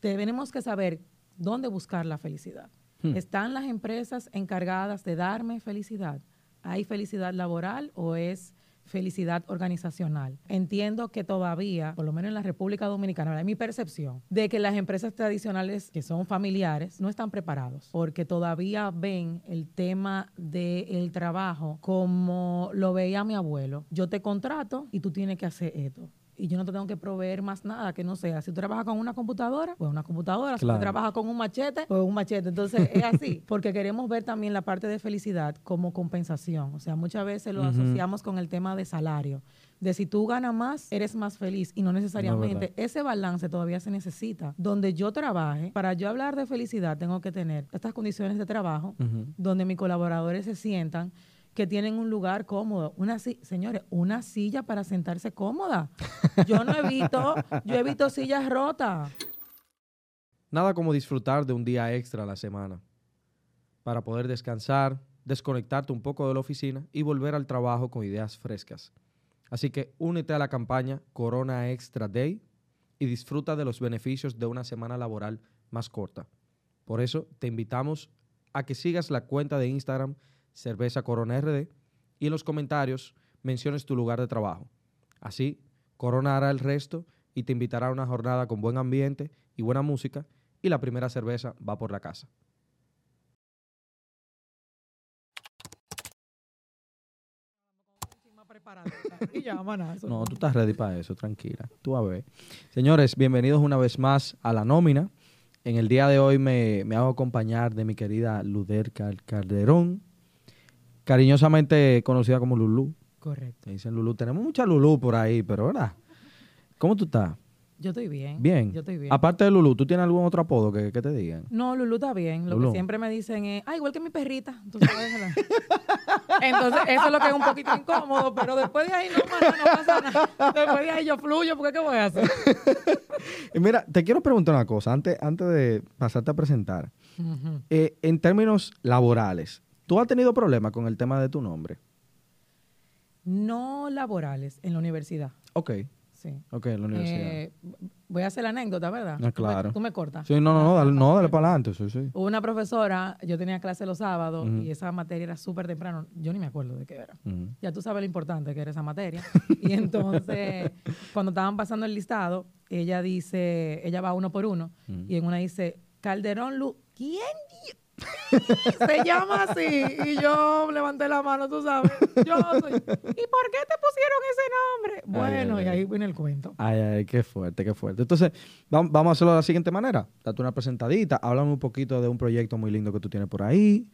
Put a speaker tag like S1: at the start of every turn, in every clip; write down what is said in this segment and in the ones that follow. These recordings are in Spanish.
S1: tenemos que saber dónde buscar la felicidad.
S2: Hmm.
S1: ¿Están las empresas encargadas de darme felicidad? ¿Hay felicidad laboral o es felicidad organizacional? Entiendo que todavía, por lo menos en la República Dominicana, es mi percepción de que las empresas tradicionales que son familiares no están preparados porque todavía ven el tema del trabajo como lo veía mi abuelo. Yo te contrato y tú tienes que hacer esto y yo no te tengo que proveer más nada que no sea. Si tú trabajas con una computadora, pues una computadora. Si tú trabajas con un machete, pues un machete. Entonces es así, porque queremos ver también la parte de felicidad como compensación. O sea, muchas veces lo asociamos con el tema de salario. De si tú ganas más, eres más feliz y no necesariamente. Ese balance todavía se necesita. Donde yo trabaje, para yo hablar de felicidad, tengo que tener estas condiciones de trabajo donde mis colaboradores se sientan que tienen un lugar cómodo. Una si- señores, una silla para sentarse cómoda. Yo no he visto, yo he visto sillas rotas.
S2: Nada como disfrutar de un día extra a la semana para poder descansar, desconectarte un poco de la oficina y volver al trabajo con ideas frescas. Así que únete a la campaña Corona Extra Day y disfruta de los beneficios de una semana laboral más corta. Por eso te invitamos a que sigas la cuenta de Instagram Cerveza Corona RD y en los comentarios menciones tu lugar de trabajo. Así, Corona hará el resto y te invitará a una jornada con buen ambiente y buena música y la primera cerveza va por la casa. No, tú estás ready para eso, tranquila. Tú a ver. Señores, bienvenidos una vez más a la nómina. En el día de hoy me, me hago acompañar de mi querida Luder Cal- Calderón, cariñosamente conocida como Lulú.
S1: Correcto.
S2: Me dicen Lulú. Tenemos mucha Lulú por ahí, pero ¿verdad? ¿Cómo tú estás?
S1: Yo estoy bien.
S2: Bien.
S1: Yo estoy bien.
S2: Aparte de Lulú, ¿tú tienes algún otro apodo que, que te digan?
S1: No, Lulu está bien. Lo
S2: Lulú.
S1: que siempre me dicen es, ah, igual que mi perrita. Tú sabes. Entonces, eso es lo que es un poquito incómodo, pero después de ahí no, pasa nada. Después de ahí yo fluyo, porque ¿qué voy a hacer?
S2: Y mira, te quiero preguntar una cosa antes, antes de pasarte a presentar. Eh, en términos laborales, ¿tú has tenido problemas con el tema de tu nombre?
S1: No laborales en la universidad.
S2: Ok,
S1: Sí.
S2: ok, en la universidad.
S1: Eh, voy a hacer la anécdota, ¿verdad?
S2: Ah,
S1: Tú me-
S2: claro.
S1: Tú me, cortas.
S2: Sí, no, no, no, dale, no, dale para adelante, sí, sí.
S1: Hubo una profesora, yo tenía clase los sábados y esa materia era súper temprano. Yo ni me acuerdo de qué era. Ya tú sabes lo importante que era esa materia. Y entonces, cuando estaban pasando el listado, ella dice, ella va uno por uno, y en una dice, Calderón Lu, ¿quién? Se llama así. Y yo levanté la mano, tú sabes. Yo soy. ¿Y por qué te pusieron ese nombre? Bueno,
S2: ay,
S1: y ahí viene el cuento.
S2: Ay, ay, qué fuerte, qué fuerte. Entonces, vam- vamos a hacerlo de la siguiente manera. Date una presentadita, háblame un poquito de un proyecto muy lindo que tú tienes por ahí.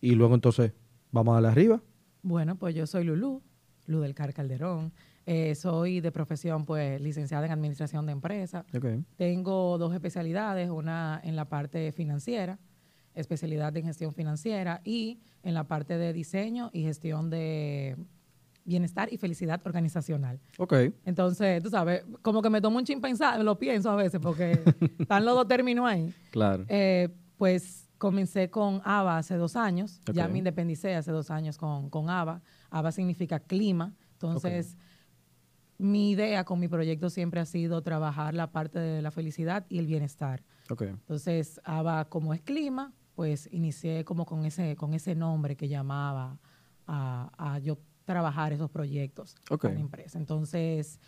S2: Y luego entonces, vamos a darle arriba.
S1: Bueno, pues yo soy Lulú, Lu del Car Calderón. Eh, soy de profesión, pues, licenciada en Administración de Empresas.
S2: Ok.
S1: Tengo dos especialidades, una en la parte financiera, especialidad en gestión financiera, y en la parte de diseño y gestión de bienestar y felicidad organizacional.
S2: Ok.
S1: Entonces, tú sabes, como que me tomo un chin pensar, lo pienso a veces, porque están los dos términos ahí.
S2: Claro.
S1: Eh, pues comencé con ABA hace dos años, ya me independicé hace dos años con, con ABA. ABA significa clima, entonces mi idea con mi proyecto siempre ha sido trabajar la parte de la felicidad y el bienestar.
S2: Ok.
S1: Entonces, ABA como es clima, pues inicié como con ese, con ese nombre que llamaba a, a yo trabajar esos proyectos
S2: Ok.
S1: con la empresa. Entonces,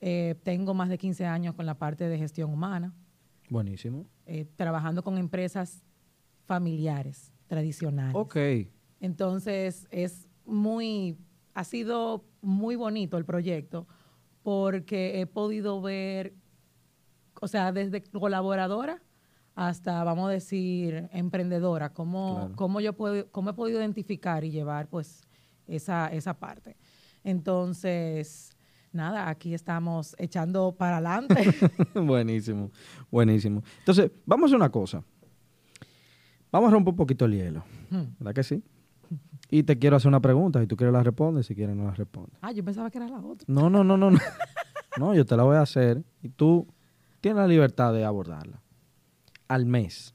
S1: eh, tengo más de 15 años con la parte de gestión humana
S2: Buenísimo.
S1: eh, trabajando con empresas familiares tradicionales.
S2: Ok.
S1: Entonces es muy, ha sido muy bonito el proyecto porque he podido ver, o sea, desde colaboradora hasta, vamos a decir, emprendedora, cómo,
S2: Claro.
S1: cómo yo puedo, cómo he podido identificar y llevar pues esa, esa parte. Entonces, nada, aquí estamos echando para adelante.
S2: buenísimo. Buenísimo. Entonces, vamos a hacer una cosa. Vamos a romper un poquito el hielo.
S1: Hmm.
S2: ¿Verdad que sí? Y te quiero hacer una pregunta. Si tú quieres la respondes, si quieres no la respondes.
S1: ah, yo pensaba que era la otra.
S2: No, no, no, no, no. No, yo te la voy a hacer y tú tienes la libertad de abordarla. Al mes,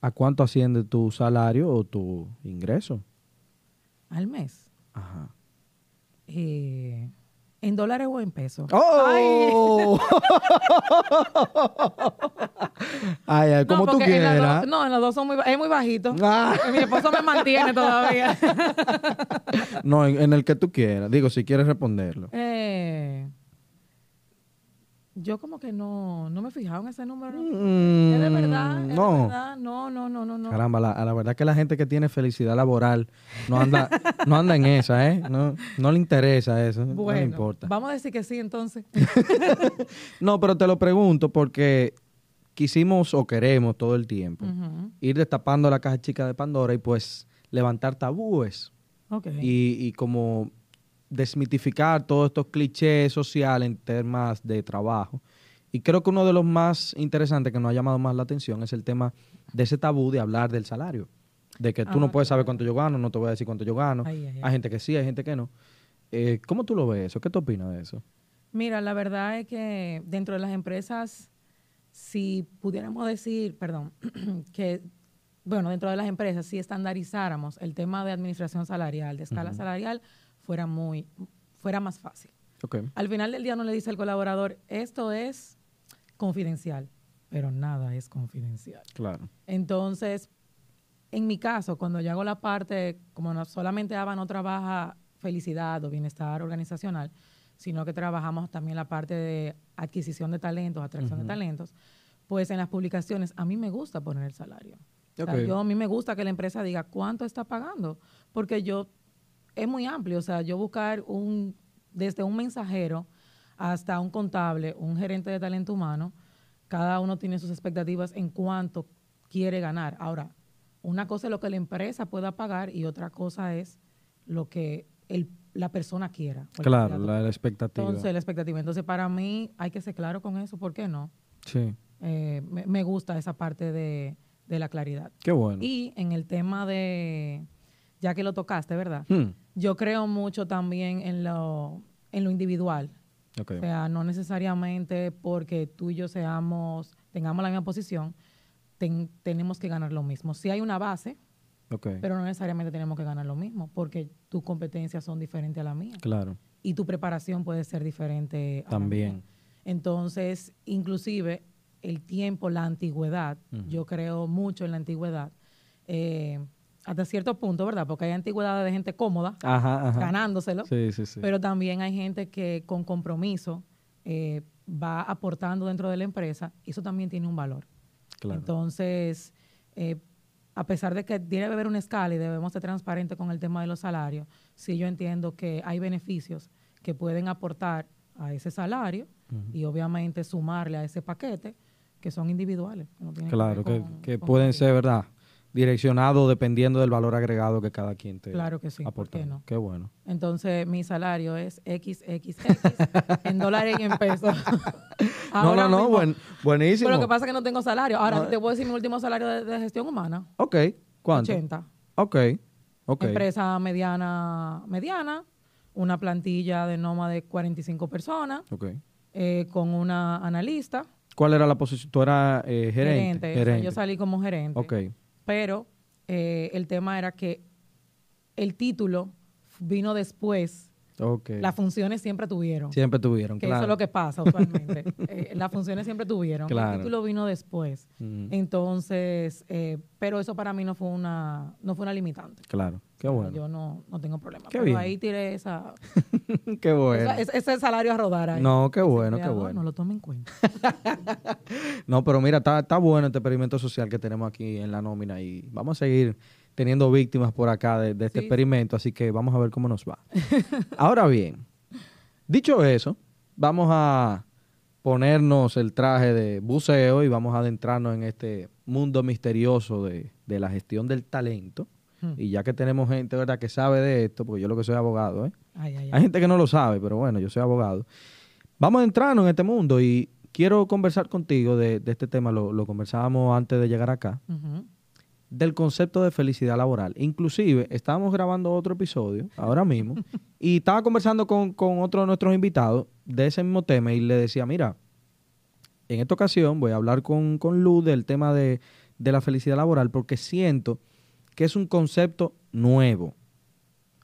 S2: ¿a cuánto asciende tu salario o tu ingreso?
S1: Al mes.
S2: Ajá.
S1: Eh, ¿En dólares o en pesos?
S2: ¡Oh! ay, ay, como
S1: no,
S2: tú
S1: en
S2: quieras.
S1: dos- no, en los dos son muy, es muy bajito.
S2: Ah.
S1: Mi esposo me mantiene todavía.
S2: No, en, en el que tú quieras. Digo, si quieres responderlo.
S1: Eh, yo como que no, no me he fijado en ese número.
S2: Mm,
S1: ¿Es de verdad? ¿Es de
S2: no.
S1: verdad? No, no, no, no, no.
S2: Caramba, la, a la verdad que la gente que tiene felicidad laboral no anda, no anda en esa, ¿eh? No, no le interesa eso, no
S1: Bueno,
S2: le importa.
S1: vamos a decir que sí entonces.
S2: No, pero te lo pregunto porque quisimos o queremos todo el tiempo ir destapando la caja chica de Pandora y pues levantar tabúes
S1: Ok.
S2: y, y como desmitificar todos estos clichés sociales en temas de trabajo. Y creo que uno de los más interesantes que nos ha llamado más la atención es el tema de ese tabú de hablar del salario. De que tú no
S1: Ah,
S2: puedes saber cuánto yo gano, no te voy a decir cuánto yo gano.
S1: Ay, ay, ay.
S2: Hay gente que sí, hay gente que no. Eh, ¿Cómo tú lo ves eso? ¿Qué tú opinas de eso?
S1: Mira, la verdad es que dentro de las empresas, si pudiéramos decir, perdón, que, bueno, dentro de las empresas, si estandarizáramos el tema de administración salarial, de escala salarial, fuera muy, fuera más fácil. Al final del día no le dice al colaborador, esto es confidencial, pero nada es confidencial.
S2: Claro.
S1: Entonces, en mi caso, cuando yo hago la parte, como no solamente ABA no trabaja felicidad o bienestar organizacional, sino que trabajamos también la parte de adquisición de talentos, atracción de talentos, pues en las publicaciones a mí me gusta poner el salario. O sea,
S2: Ok.
S1: yo a mí me gusta que la empresa diga cuánto está pagando, porque yo es muy amplio, o sea, yo buscar un desde un mensajero hasta un contable, un gerente de talento humano, cada uno tiene sus expectativas en cuánto quiere ganar. Ahora, una cosa es lo que la empresa pueda pagar y otra cosa es lo que el- la persona quiera. el
S2: Claro, la, la expectativa.
S1: Entonces, la expectativa. Entonces, para mí hay que ser claro con eso, ¿por qué no?
S2: sí.
S1: Eh, me, me gusta esa parte de, de la claridad.
S2: Qué bueno.
S1: Y en el tema de, ya que lo tocaste, ¿verdad?
S2: Hmm.
S1: Yo creo mucho también en lo, en lo individual.
S2: Ok.
S1: O sea, no necesariamente porque tú y yo seamos, tengamos la misma posición, ten- tenemos que ganar lo mismo. Sí hay una base, pero no necesariamente tenemos que ganar lo mismo, porque tus competencias son diferentes a la mía
S2: Claro.
S1: y tu preparación puede ser diferente a la
S2: También.
S1: mía. Entonces, inclusive el tiempo, la antigüedad, yo creo mucho en la antigüedad, eh, hasta cierto punto, ¿verdad? Porque hay antigüedades de gente cómoda,
S2: Ajá, ajá.
S1: ganándoselo,
S2: Sí, sí, sí.
S1: pero también hay gente que con compromiso eh, va aportando dentro de la empresa eso también tiene un valor.
S2: claro.
S1: Entonces, eh, a pesar de que debe haber una escala y debemos ser transparentes con el tema de los salarios, sí yo entiendo que hay beneficios que pueden aportar a ese salario y obviamente sumarle a ese paquete que son individuales. que no tienen que
S2: Claro,
S1: ver
S2: que,
S1: con-
S2: que
S1: con
S2: pueden ser, ¿verdad? Direccionados dependiendo del valor agregado que cada quien te
S1: Claro que sí, ¿por
S2: aporta.
S1: qué no?
S2: Qué bueno.
S1: Entonces, mi salario es XXX en dólares y en pesos.
S2: no, no, no, buen- buenísimo.
S1: Pero lo que pasa es que no tengo salario. Ahora,
S2: No,
S1: te puedo decir mi último salario de, de gestión humana.
S2: Ok, ¿cuánto?
S1: 80.
S2: Ok, ok.
S1: Empresa mediana, mediana, una plantilla de Noma de 45 personas,
S2: ok.
S1: eh, con una analista,
S2: ¿Cuál era la posición? ¿Tú eras eh, gerente?
S1: gerente. O sea, yo salí como gerente.
S2: Ok,
S1: Pero eh, el tema era que el título vino después. Las funciones siempre tuvieron.
S2: Siempre tuvieron,
S1: que
S2: claro.
S1: eso es lo que pasa usualmente. Eh, las funciones siempre tuvieron.
S2: Claro.
S1: El título vino después.
S2: Mm,
S1: Entonces, eh, pero eso para mí no fue una, no fue una limitante.
S2: claro, qué bueno.
S1: Yo no, no tengo problema.
S2: Qué
S1: pero
S2: bien.
S1: ahí tiré esa,
S2: qué bueno.
S1: esa- ese, ese salario a rodar ahí.
S2: No, qué bueno, qué bueno.
S1: No lo tome en cuenta.
S2: No, pero mira, está, está bueno este experimento social que tenemos aquí en la nómina y vamos a seguir teniendo víctimas por acá de, de este
S1: sí.
S2: experimento, así que vamos a ver cómo nos va. Ahora bien, dicho eso, vamos a ponernos el traje de buceo y vamos a adentrarnos en este mundo misterioso de, de la gestión del talento.
S1: Hmm.
S2: Y ya que tenemos gente, ¿verdad?, que sabe de esto, porque yo lo que soy abogado, ¿eh?
S1: Ay, ay,
S2: Hay
S1: ay.
S2: gente que no lo sabe, pero bueno, yo soy abogado. Vamos a entrarnos en este mundo y quiero conversar contigo de, de este tema, lo, lo conversábamos antes de llegar acá, del concepto de felicidad laboral. Inclusive, estábamos grabando otro episodio ahora mismo y estaba conversando con, con otro de nuestros invitados de ese mismo tema y le decía, mira, en esta ocasión voy a hablar con, con Luz del tema de, de la felicidad laboral porque siento que es un concepto nuevo.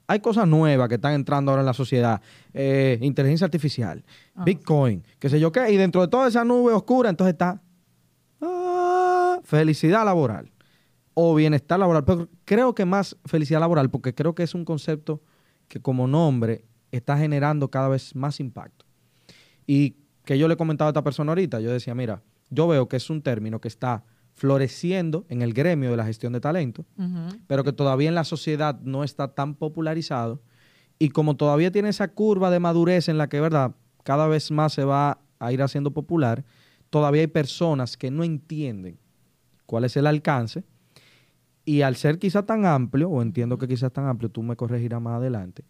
S2: hay cosas nuevas que están entrando ahora en la sociedad. Eh, inteligencia artificial,
S1: Ah,
S2: Bitcoin, qué sé yo qué. Y dentro de toda esa nube oscura, entonces está ah, felicidad laboral o bienestar laboral. Pero creo que más felicidad laboral, porque creo que es un concepto que como nombre está generando cada vez más impacto. Y que yo le comentaba a esta persona ahorita, yo decía, mira, yo veo que es un término que está floreciendo en el gremio de la gestión de talento, pero que todavía en la sociedad no está tan popularizado. Y como todavía tiene esa curva de madurez en la que, ¿verdad? Cada vez más se va a ir haciendo popular, todavía hay personas que no entienden cuál es el alcance. Y al ser quizá tan amplio, o entiendo que quizás tan amplio, tú me corregirás más adelante,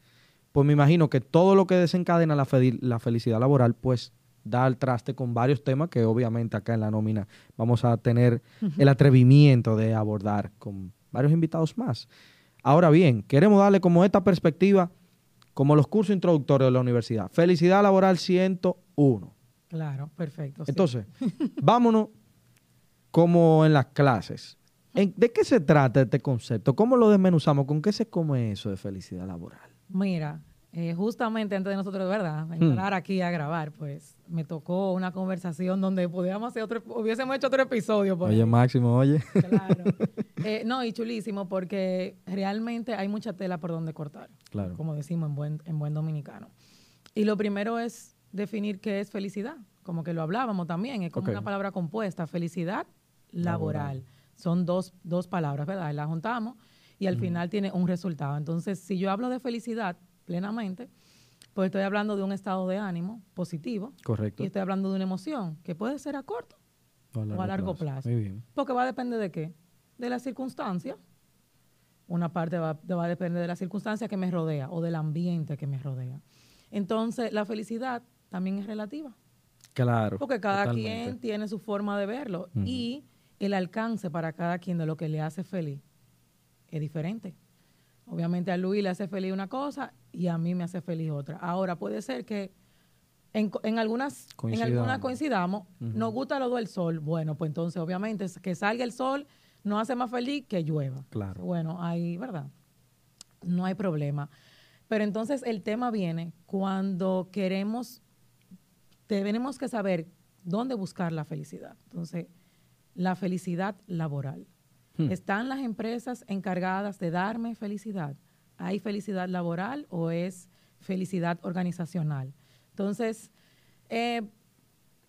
S2: pues me imagino que todo lo que desencadena la, fel- la felicidad laboral, pues da al traste con varios temas que obviamente acá en la nómina vamos a tener el atrevimiento de abordar con varios invitados más. Ahora bien, queremos darle como esta perspectiva, como los cursos introductorios de la universidad. Felicidad laboral 101.
S1: Claro, perfecto. sí.
S2: Entonces, vámonos como en las clases. ¿En- ¿De qué se trata este concepto? ¿Cómo lo desmenuzamos? ¿Con qué se come eso de felicidad laboral?
S1: Mira, eh, justamente antes de nosotros, de verdad,
S2: Hmm.
S1: entrar aquí a grabar, pues me tocó una conversación donde pudiéramos hacer otro, hubiésemos hecho otro episodio. Por
S2: Oye,
S1: ahí.
S2: Máximo, oye.
S1: Claro. Eh, no, y chulísimo porque realmente hay mucha tela por donde cortar,
S2: Claro.
S1: como decimos en buen, en buen dominicano. Y lo primero es definir qué es felicidad, como que lo hablábamos también, es como una palabra compuesta, felicidad laboral.
S2: Laboral.
S1: Son dos, dos palabras, ¿verdad? Y las juntamos y al final tiene un resultado. Entonces, si yo hablo de felicidad plenamente, pues estoy hablando de un estado de ánimo positivo
S2: Correcto.
S1: y estoy hablando de una emoción que puede ser a corto o a largo plazo.
S2: Muy bien.
S1: Porque va a depender de qué? De la circunstancia. Una parte va, va a depender de la circunstancia que me rodea o del ambiente que me rodea. Entonces, la felicidad también es relativa.
S2: Claro.
S1: Porque cada
S2: totalmente.
S1: quien tiene su forma de verlo. Y el alcance para cada quien de lo que le hace feliz es diferente. Obviamente a Luis le hace feliz una cosa y a mí me hace feliz otra. Ahora, puede ser que en, en algunas, en
S2: Coincidamos.
S1: algunas coincidamos, nos gusta lo del sol. Bueno, pues entonces obviamente que salga el sol nos hace más feliz que llueva.
S2: Claro.
S1: Bueno, ahí, ¿verdad? No hay problema. Pero entonces el tema viene cuando queremos, tenemos que saber dónde buscar la felicidad. Entonces, la felicidad laboral.
S2: Hmm.
S1: ¿Están las empresas encargadas de darme felicidad? ¿Hay felicidad laboral o es felicidad organizacional? Entonces, eh,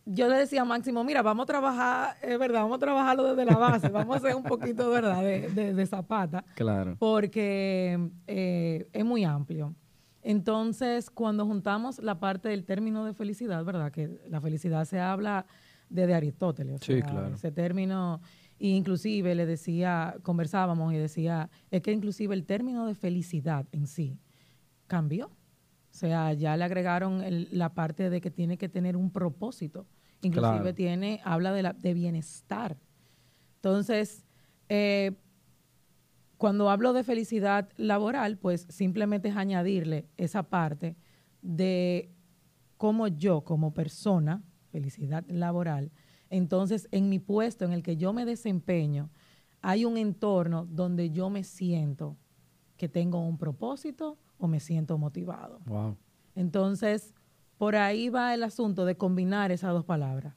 S1: yo le decía a Máximo, mira, vamos a trabajar, es verdad, vamos a trabajarlo desde la base, vamos a hacer un poquito, ¿verdad?, de, de- de zapata,
S2: Claro.
S1: porque eh, es muy amplio. Entonces, cuando juntamos la parte del término de felicidad, ¿verdad?, que la felicidad se habla desde Aristóteles. o
S2: Sí,
S1: sea,
S2: claro.
S1: Ese término, e inclusive le decía, conversábamos y decía, es que inclusive el término de felicidad en sí cambió. O sea, ya le agregaron el- la parte de que tiene que tener un propósito. Inclusive
S2: Claro.
S1: tiene, habla de, la, de bienestar. Entonces, eh, cuando hablo de felicidad laboral, pues simplemente es añadirle esa parte de cómo yo como persona, felicidad laboral, entonces en mi puesto en el que yo me desempeño, hay un entorno donde yo me siento que tengo un propósito o me siento motivado.
S2: Wow.
S1: Entonces, por ahí va el asunto de combinar esas dos palabras,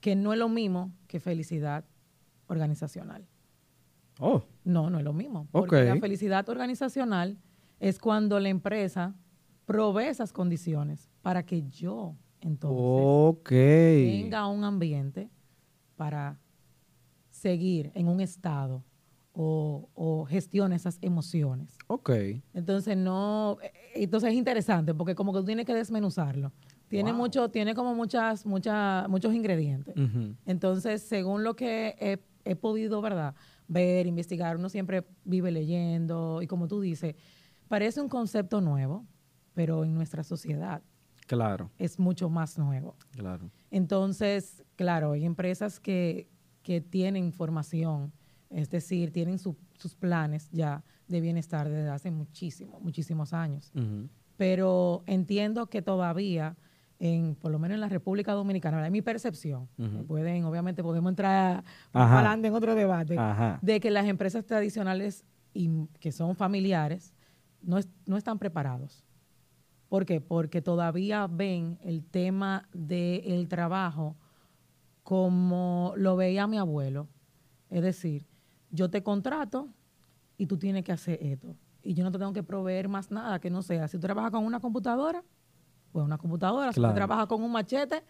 S1: que no es lo mismo que felicidad organizacional.
S2: Oh,
S1: No, no es lo mismo. Porque
S2: Ok.
S1: la felicidad organizacional es cuando la empresa provee esas condiciones para que yo entonces
S2: ok.
S1: tenga un ambiente para seguir en un estado o, o gestione esas emociones.
S2: Ok.
S1: Entonces no, eh, entonces es interesante porque como que tú tienes que desmenuzarlo. Tiene
S2: Wow.
S1: mucho, tiene como muchas, muchas, muchos ingredientes. Entonces, según lo que he, he podido, ¿verdad? Ver, investigar, uno siempre vive leyendo y como tú dices, parece un concepto nuevo, pero en nuestra sociedad
S2: Claro,
S1: es mucho más nuevo.
S2: claro.
S1: Entonces, claro, hay empresas que, que tienen formación, es decir, tienen su- sus planes ya de bienestar desde hace muchísimo, muchísimos años. Pero entiendo que todavía, en, por lo menos en la República Dominicana, es mi percepción, pueden, obviamente podemos entrar adelante en otro debate,
S2: Ajá.
S1: de que las empresas tradicionales y que son familiares no, no están preparados. ¿Por qué? Porque todavía ven el tema del trabajo como lo veía mi abuelo. Es decir, yo te contrato y tú tienes que hacer esto. Y yo no te tengo que proveer más nada que no sea. Si tú trabajas con una computadora, pues una computadora. Si tú trabajas con un machete,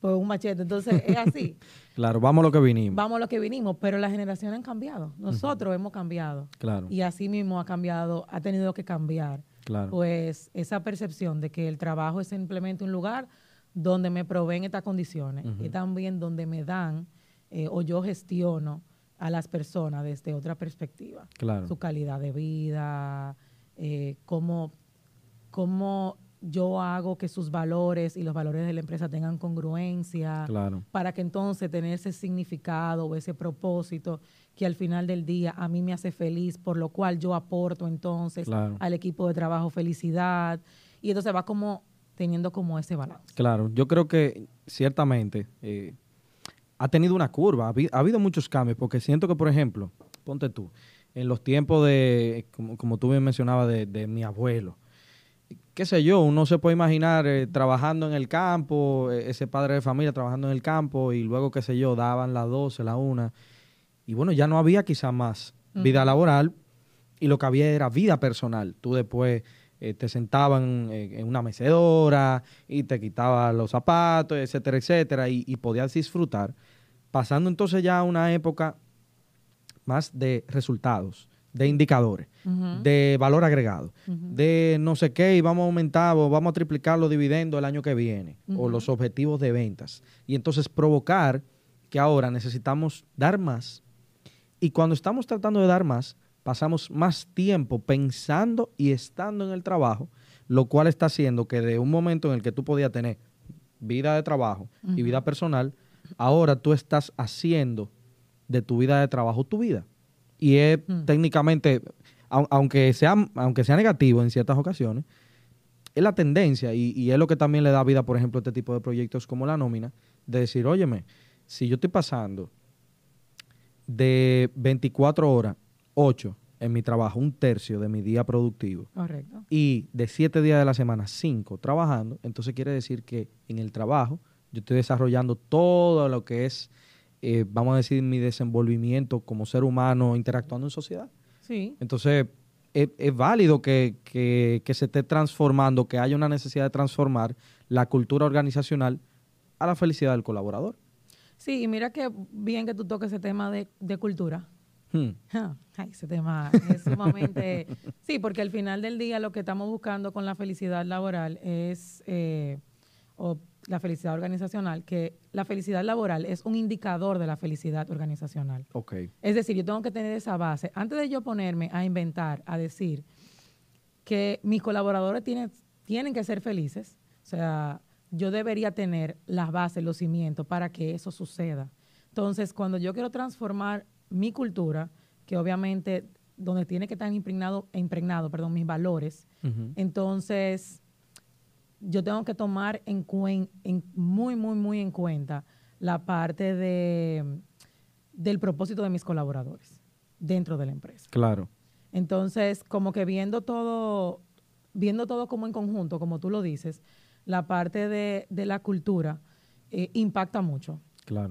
S1: pues un machete. Entonces es así.
S2: claro, vamos a lo que vinimos.
S1: Vamos a lo que vinimos, pero las generaciones han cambiado. Nosotros hemos cambiado.
S2: Claro.
S1: Y así mismo ha cambiado, ha tenido que cambiar.
S2: Claro.
S1: Pues esa percepción de que el trabajo es simplemente un lugar donde me proveen estas condiciones y también donde me dan eh, o yo gestiono a las personas desde otra perspectiva.
S2: Claro.
S1: Su calidad de vida, eh, cómo, cómo yo hago que sus valores y los valores de la empresa tengan congruencia
S2: claro.
S1: para que entonces tener ese significado o ese propósito que al final del día a mí me hace feliz, por lo cual yo aporto entonces al equipo de trabajo felicidad y entonces va como teniendo como ese balance.
S2: Claro, yo creo que ciertamente eh, ha tenido una curva, ha, habido muchos cambios, porque siento que, por ejemplo, ponte tú, en los tiempos de, como, como tú bien mencionabas, de, mi abuelo, qué sé yo, uno se puede imaginar eh, trabajando en el campo, e, ese padre de familia trabajando en el campo y luego, qué sé yo, daban las 12, la una, y bueno, ya no había quizá más vida laboral y lo que había era vida personal. Tú después eh, te sentaban en, una mecedora y te quitaban los zapatos, etcétera, etcétera, y, podías disfrutar, pasando entonces ya a una época más de resultados, de indicadores, de valor agregado, de no sé qué, y vamos a aumentar o vamos a triplicar los dividendos el año que viene, o los objetivos de ventas. Y entonces provocar que ahora necesitamos dar más, y cuando estamos tratando de dar más, pasamos más tiempo pensando y estando en el trabajo, lo cual está haciendo que de un momento en el que tú podías tener vida de trabajo y vida personal, ahora tú estás haciendo de tu vida de trabajo tu vida. Y es mm. técnicamente, aunque, sea, aunque sea negativo en ciertas ocasiones, es la tendencia y, y, es lo que también le da vida, por ejemplo, a este tipo de proyectos como la nómina, de decir, óyeme, si yo estoy pasando de 24 horas 8 en mi trabajo, un tercio de mi día productivo.
S1: Correcto.
S2: Y de 7 días de la semana, 5 trabajando, entonces quiere decir que en el trabajo yo estoy desarrollando todo lo que es, eh, vamos a decir, mi desenvolvimiento como ser humano interactuando en sociedad.
S1: Sí.
S2: Entonces, es, válido que, que, se esté transformando, que haya una necesidad de transformar la cultura organizacional a la felicidad del colaborador.
S1: Sí, y mira que bien que tú toques ese tema de, de cultura
S2: Hmm.
S1: Ay, ese tema es sumamente... sí, porque al final del día lo que estamos buscando con la felicidad laboral es, eh, o la felicidad organizacional, que la felicidad laboral es un indicador de la felicidad organizacional.
S2: Okay.
S1: Es decir, yo tengo que tener esa base. Antes de yo ponerme a inventar, a decir que mis colaboradores tienen, tienen que ser felices, o sea, yo debería tener las bases, los cimientos para que eso suceda. Entonces, cuando yo quiero transformar mi cultura, que obviamente donde tiene que estar impregnado, impregnado perdón, mis valores, entonces yo tengo que tomar en, en muy, muy, muy en cuenta la parte de, del propósito de mis colaboradores dentro de la empresa.
S2: Claro.
S1: Entonces, como que viendo todo, viendo todo como en conjunto, como tú lo dices, la parte de, la cultura eh, impacta mucho.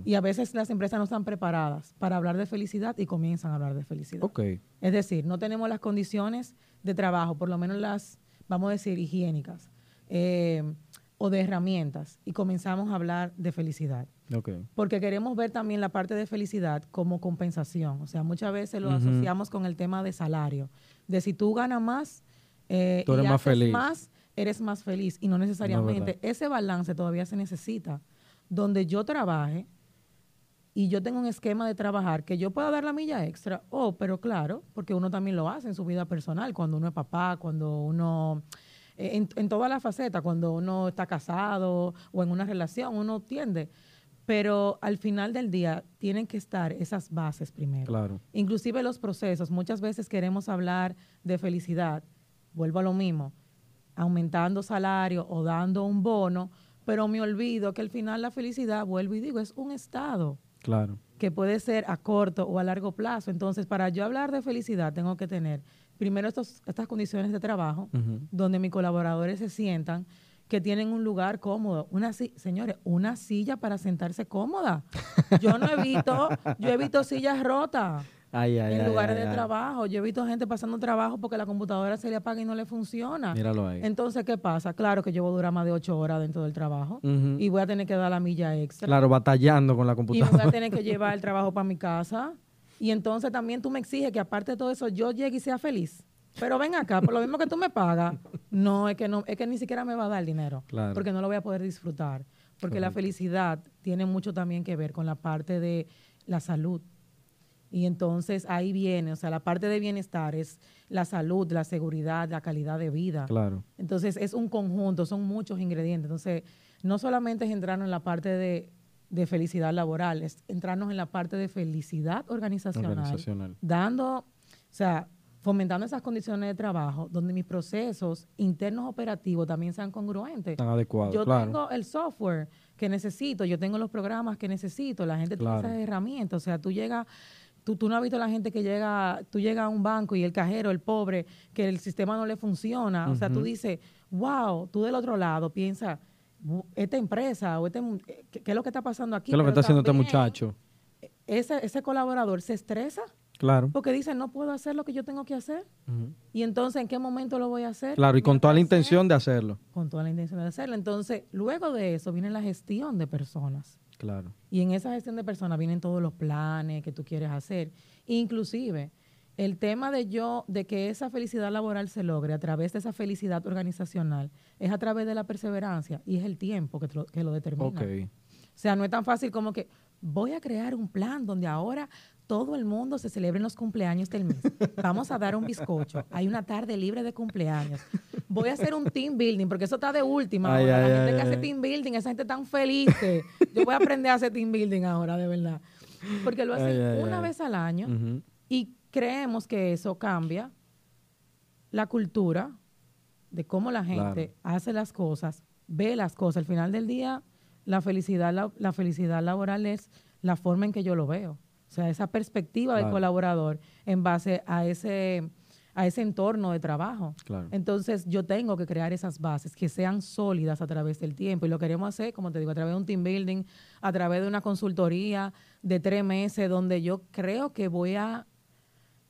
S1: Y a veces las empresas no están preparadas para hablar de felicidad y comienzan a hablar de felicidad.
S2: Okay.
S1: Es decir, no tenemos las condiciones de trabajo, por lo menos las, vamos a decir, higiénicas eh, o de herramientas, y comenzamos a hablar de felicidad.
S2: Okay.
S1: Porque queremos ver también la parte de felicidad como compensación. O sea, muchas veces lo asociamos con el tema de salario. De si tú ganas más,
S2: eh, tú eres más feliz.
S1: más, eres más feliz. Y no necesariamente. Ese balance todavía se necesita donde yo trabaje y yo tengo un esquema de trabajar que yo pueda dar la milla extra, oh, pero claro, porque uno también lo hace en su vida personal, cuando uno es papá, cuando uno, en, en todas las facetas, cuando uno está casado o en una relación, uno tiende. Pero al final del día tienen que estar esas bases primero.
S2: Claro.
S1: Inclusive los procesos. Muchas veces queremos hablar de felicidad. Vuelvo a lo mismo. Aumentando salario o dando un bono, pero me olvido que al final la felicidad, vuelvo y digo, es un estado.
S2: Claro.
S1: que puede ser a corto o a largo plazo. Entonces, para yo hablar de felicidad, tengo que tener primero estos, estas condiciones de trabajo, donde mis colaboradores se sientan que tienen un lugar cómodo. Una señores, una silla para sentarse cómoda. Yo no he visto, yo he visto sillas rotas. en lugares de trabajo. Yo he visto gente pasando trabajo porque la computadora se le apaga y no le funciona.
S2: Míralo ahí.
S1: Entonces, ¿qué pasa? Claro que yo voy a durar más de ocho horas dentro del trabajo y voy a tener que dar la milla extra.
S2: Claro, batallando con la computadora.
S1: Y voy a tener que llevar el trabajo para mi casa. Y entonces también tú me exiges que aparte de todo eso yo llegue y sea feliz. Pero ven acá, por lo mismo que tú me pagas, no, es que no, es que ni siquiera me va a dar dinero. Porque no lo voy a poder disfrutar. Porque la felicidad tiene mucho también que ver con la parte de la salud. Y entonces ahí viene, o sea, la parte de bienestar es la salud, la seguridad, la calidad de vida.
S2: Claro.
S1: Entonces es un conjunto, son muchos ingredientes. Entonces, no solamente es entrarnos en la parte de, de felicidad laboral, es entrarnos en la parte de felicidad organizacional. organizacional. Dando, o sea, fomentando esas condiciones de trabajo donde mis procesos internos operativos también sean congruentes.
S2: Están adecuados.
S1: Yo tengo el software que necesito, yo tengo los programas que necesito, la gente tiene esas herramientas. O sea, tú llegas, tú, tú no has visto la gente que llega, tú llegas a un banco y el cajero, el pobre, que el sistema no le funciona. O sea, tú dices, wow, tú del otro lado piensas, esta empresa o este, ¿qué, es lo que está pasando aquí?
S2: ¿Qué es lo que está haciendo este muchacho?
S1: Ese, ese colaborador se estresa
S2: Claro.
S1: Porque dicen, no puedo hacer lo que yo tengo que hacer. Y entonces, ¿en qué momento lo voy a hacer?
S2: Claro, y con toda la intención de hacerlo.
S1: Con toda la intención de hacerlo. Entonces, luego de eso viene la gestión de personas.
S2: Claro.
S1: Y en esa gestión de personas vienen todos los planes que tú quieres hacer. Inclusive, el tema de yo, de que esa felicidad laboral se logre a través de esa felicidad organizacional, es a través de la perseverancia y es el tiempo que, lo, que lo determina.
S2: Okay.
S1: O sea, no es tan fácil como que voy a crear un plan donde ahora todo el mundo se celebren los cumpleaños del mes. Vamos a dar un bizcocho. Hay una tarde libre de cumpleaños. Voy a hacer un team building, porque eso está de última. la gente que hace team building, esa gente tan feliz. yo voy a aprender a hacer team building ahora, de verdad. Porque lo hacen una vez al año y creemos que eso cambia la cultura de cómo la gente hace las cosas, ve las cosas. Al final del día, la felicidad, la felicidad laboral es la forma en que yo lo veo. O sea, esa perspectiva del colaborador en base a ese, a ese entorno de trabajo. Entonces, yo tengo que crear esas bases que sean sólidas a través del tiempo. Y lo queremos hacer, como te digo, a través de un team building, a través de una consultoría de tres meses, donde yo creo que voy a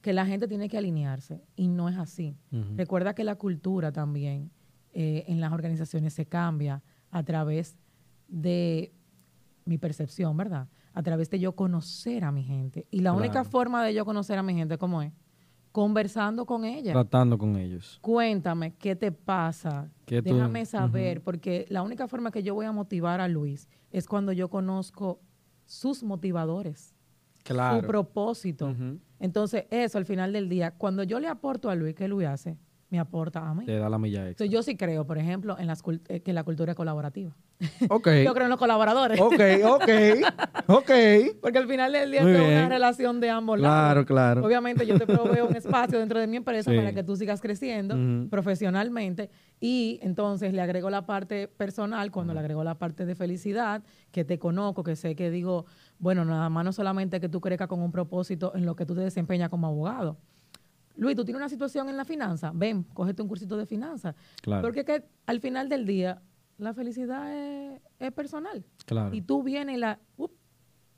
S1: que la gente tiene que alinearse y no es así. Recuerda que la cultura también eh, en las organizaciones se cambia a través de mi percepción, ¿verdad? a través de yo conocer a mi gente. Y la única forma de yo conocer a mi gente, ¿cómo es? Conversando con ella.
S2: Tratando con ellos.
S1: Cuéntame, ¿qué te pasa? Déjame saber, porque la única forma que yo voy a motivar a Luis es cuando yo conozco sus motivadores.
S2: Claro.
S1: Su propósito. Entonces, eso al final del día, cuando yo le aporto a Luis, ¿qué Luis hace? Me aporta a mí.
S2: Te da la milla extra.
S1: yo sí creo, por ejemplo, en las, eh, que la cultura es colaborativa.
S2: Ok.
S1: yo creo en los colaboradores.
S2: Ok, ok, ok.
S1: Porque al final del día es una relación de ambos
S2: lados. Claro, claro.
S1: Obviamente yo te proveo un espacio dentro de mi empresa para que tú sigas creciendo profesionalmente y entonces le agrego la parte personal, cuando le agrego la parte de felicidad, que te conozco, que sé que digo, bueno, nada más no solamente que tú crezcas con un propósito en lo que tú te desempeñas como abogado, Luis, tú tienes una situación en la finanza, ven, cógete un cursito de finanzas.
S2: Claro.
S1: Porque que al final del día, la felicidad es, personal.
S2: Claro.
S1: Y tú vienes y la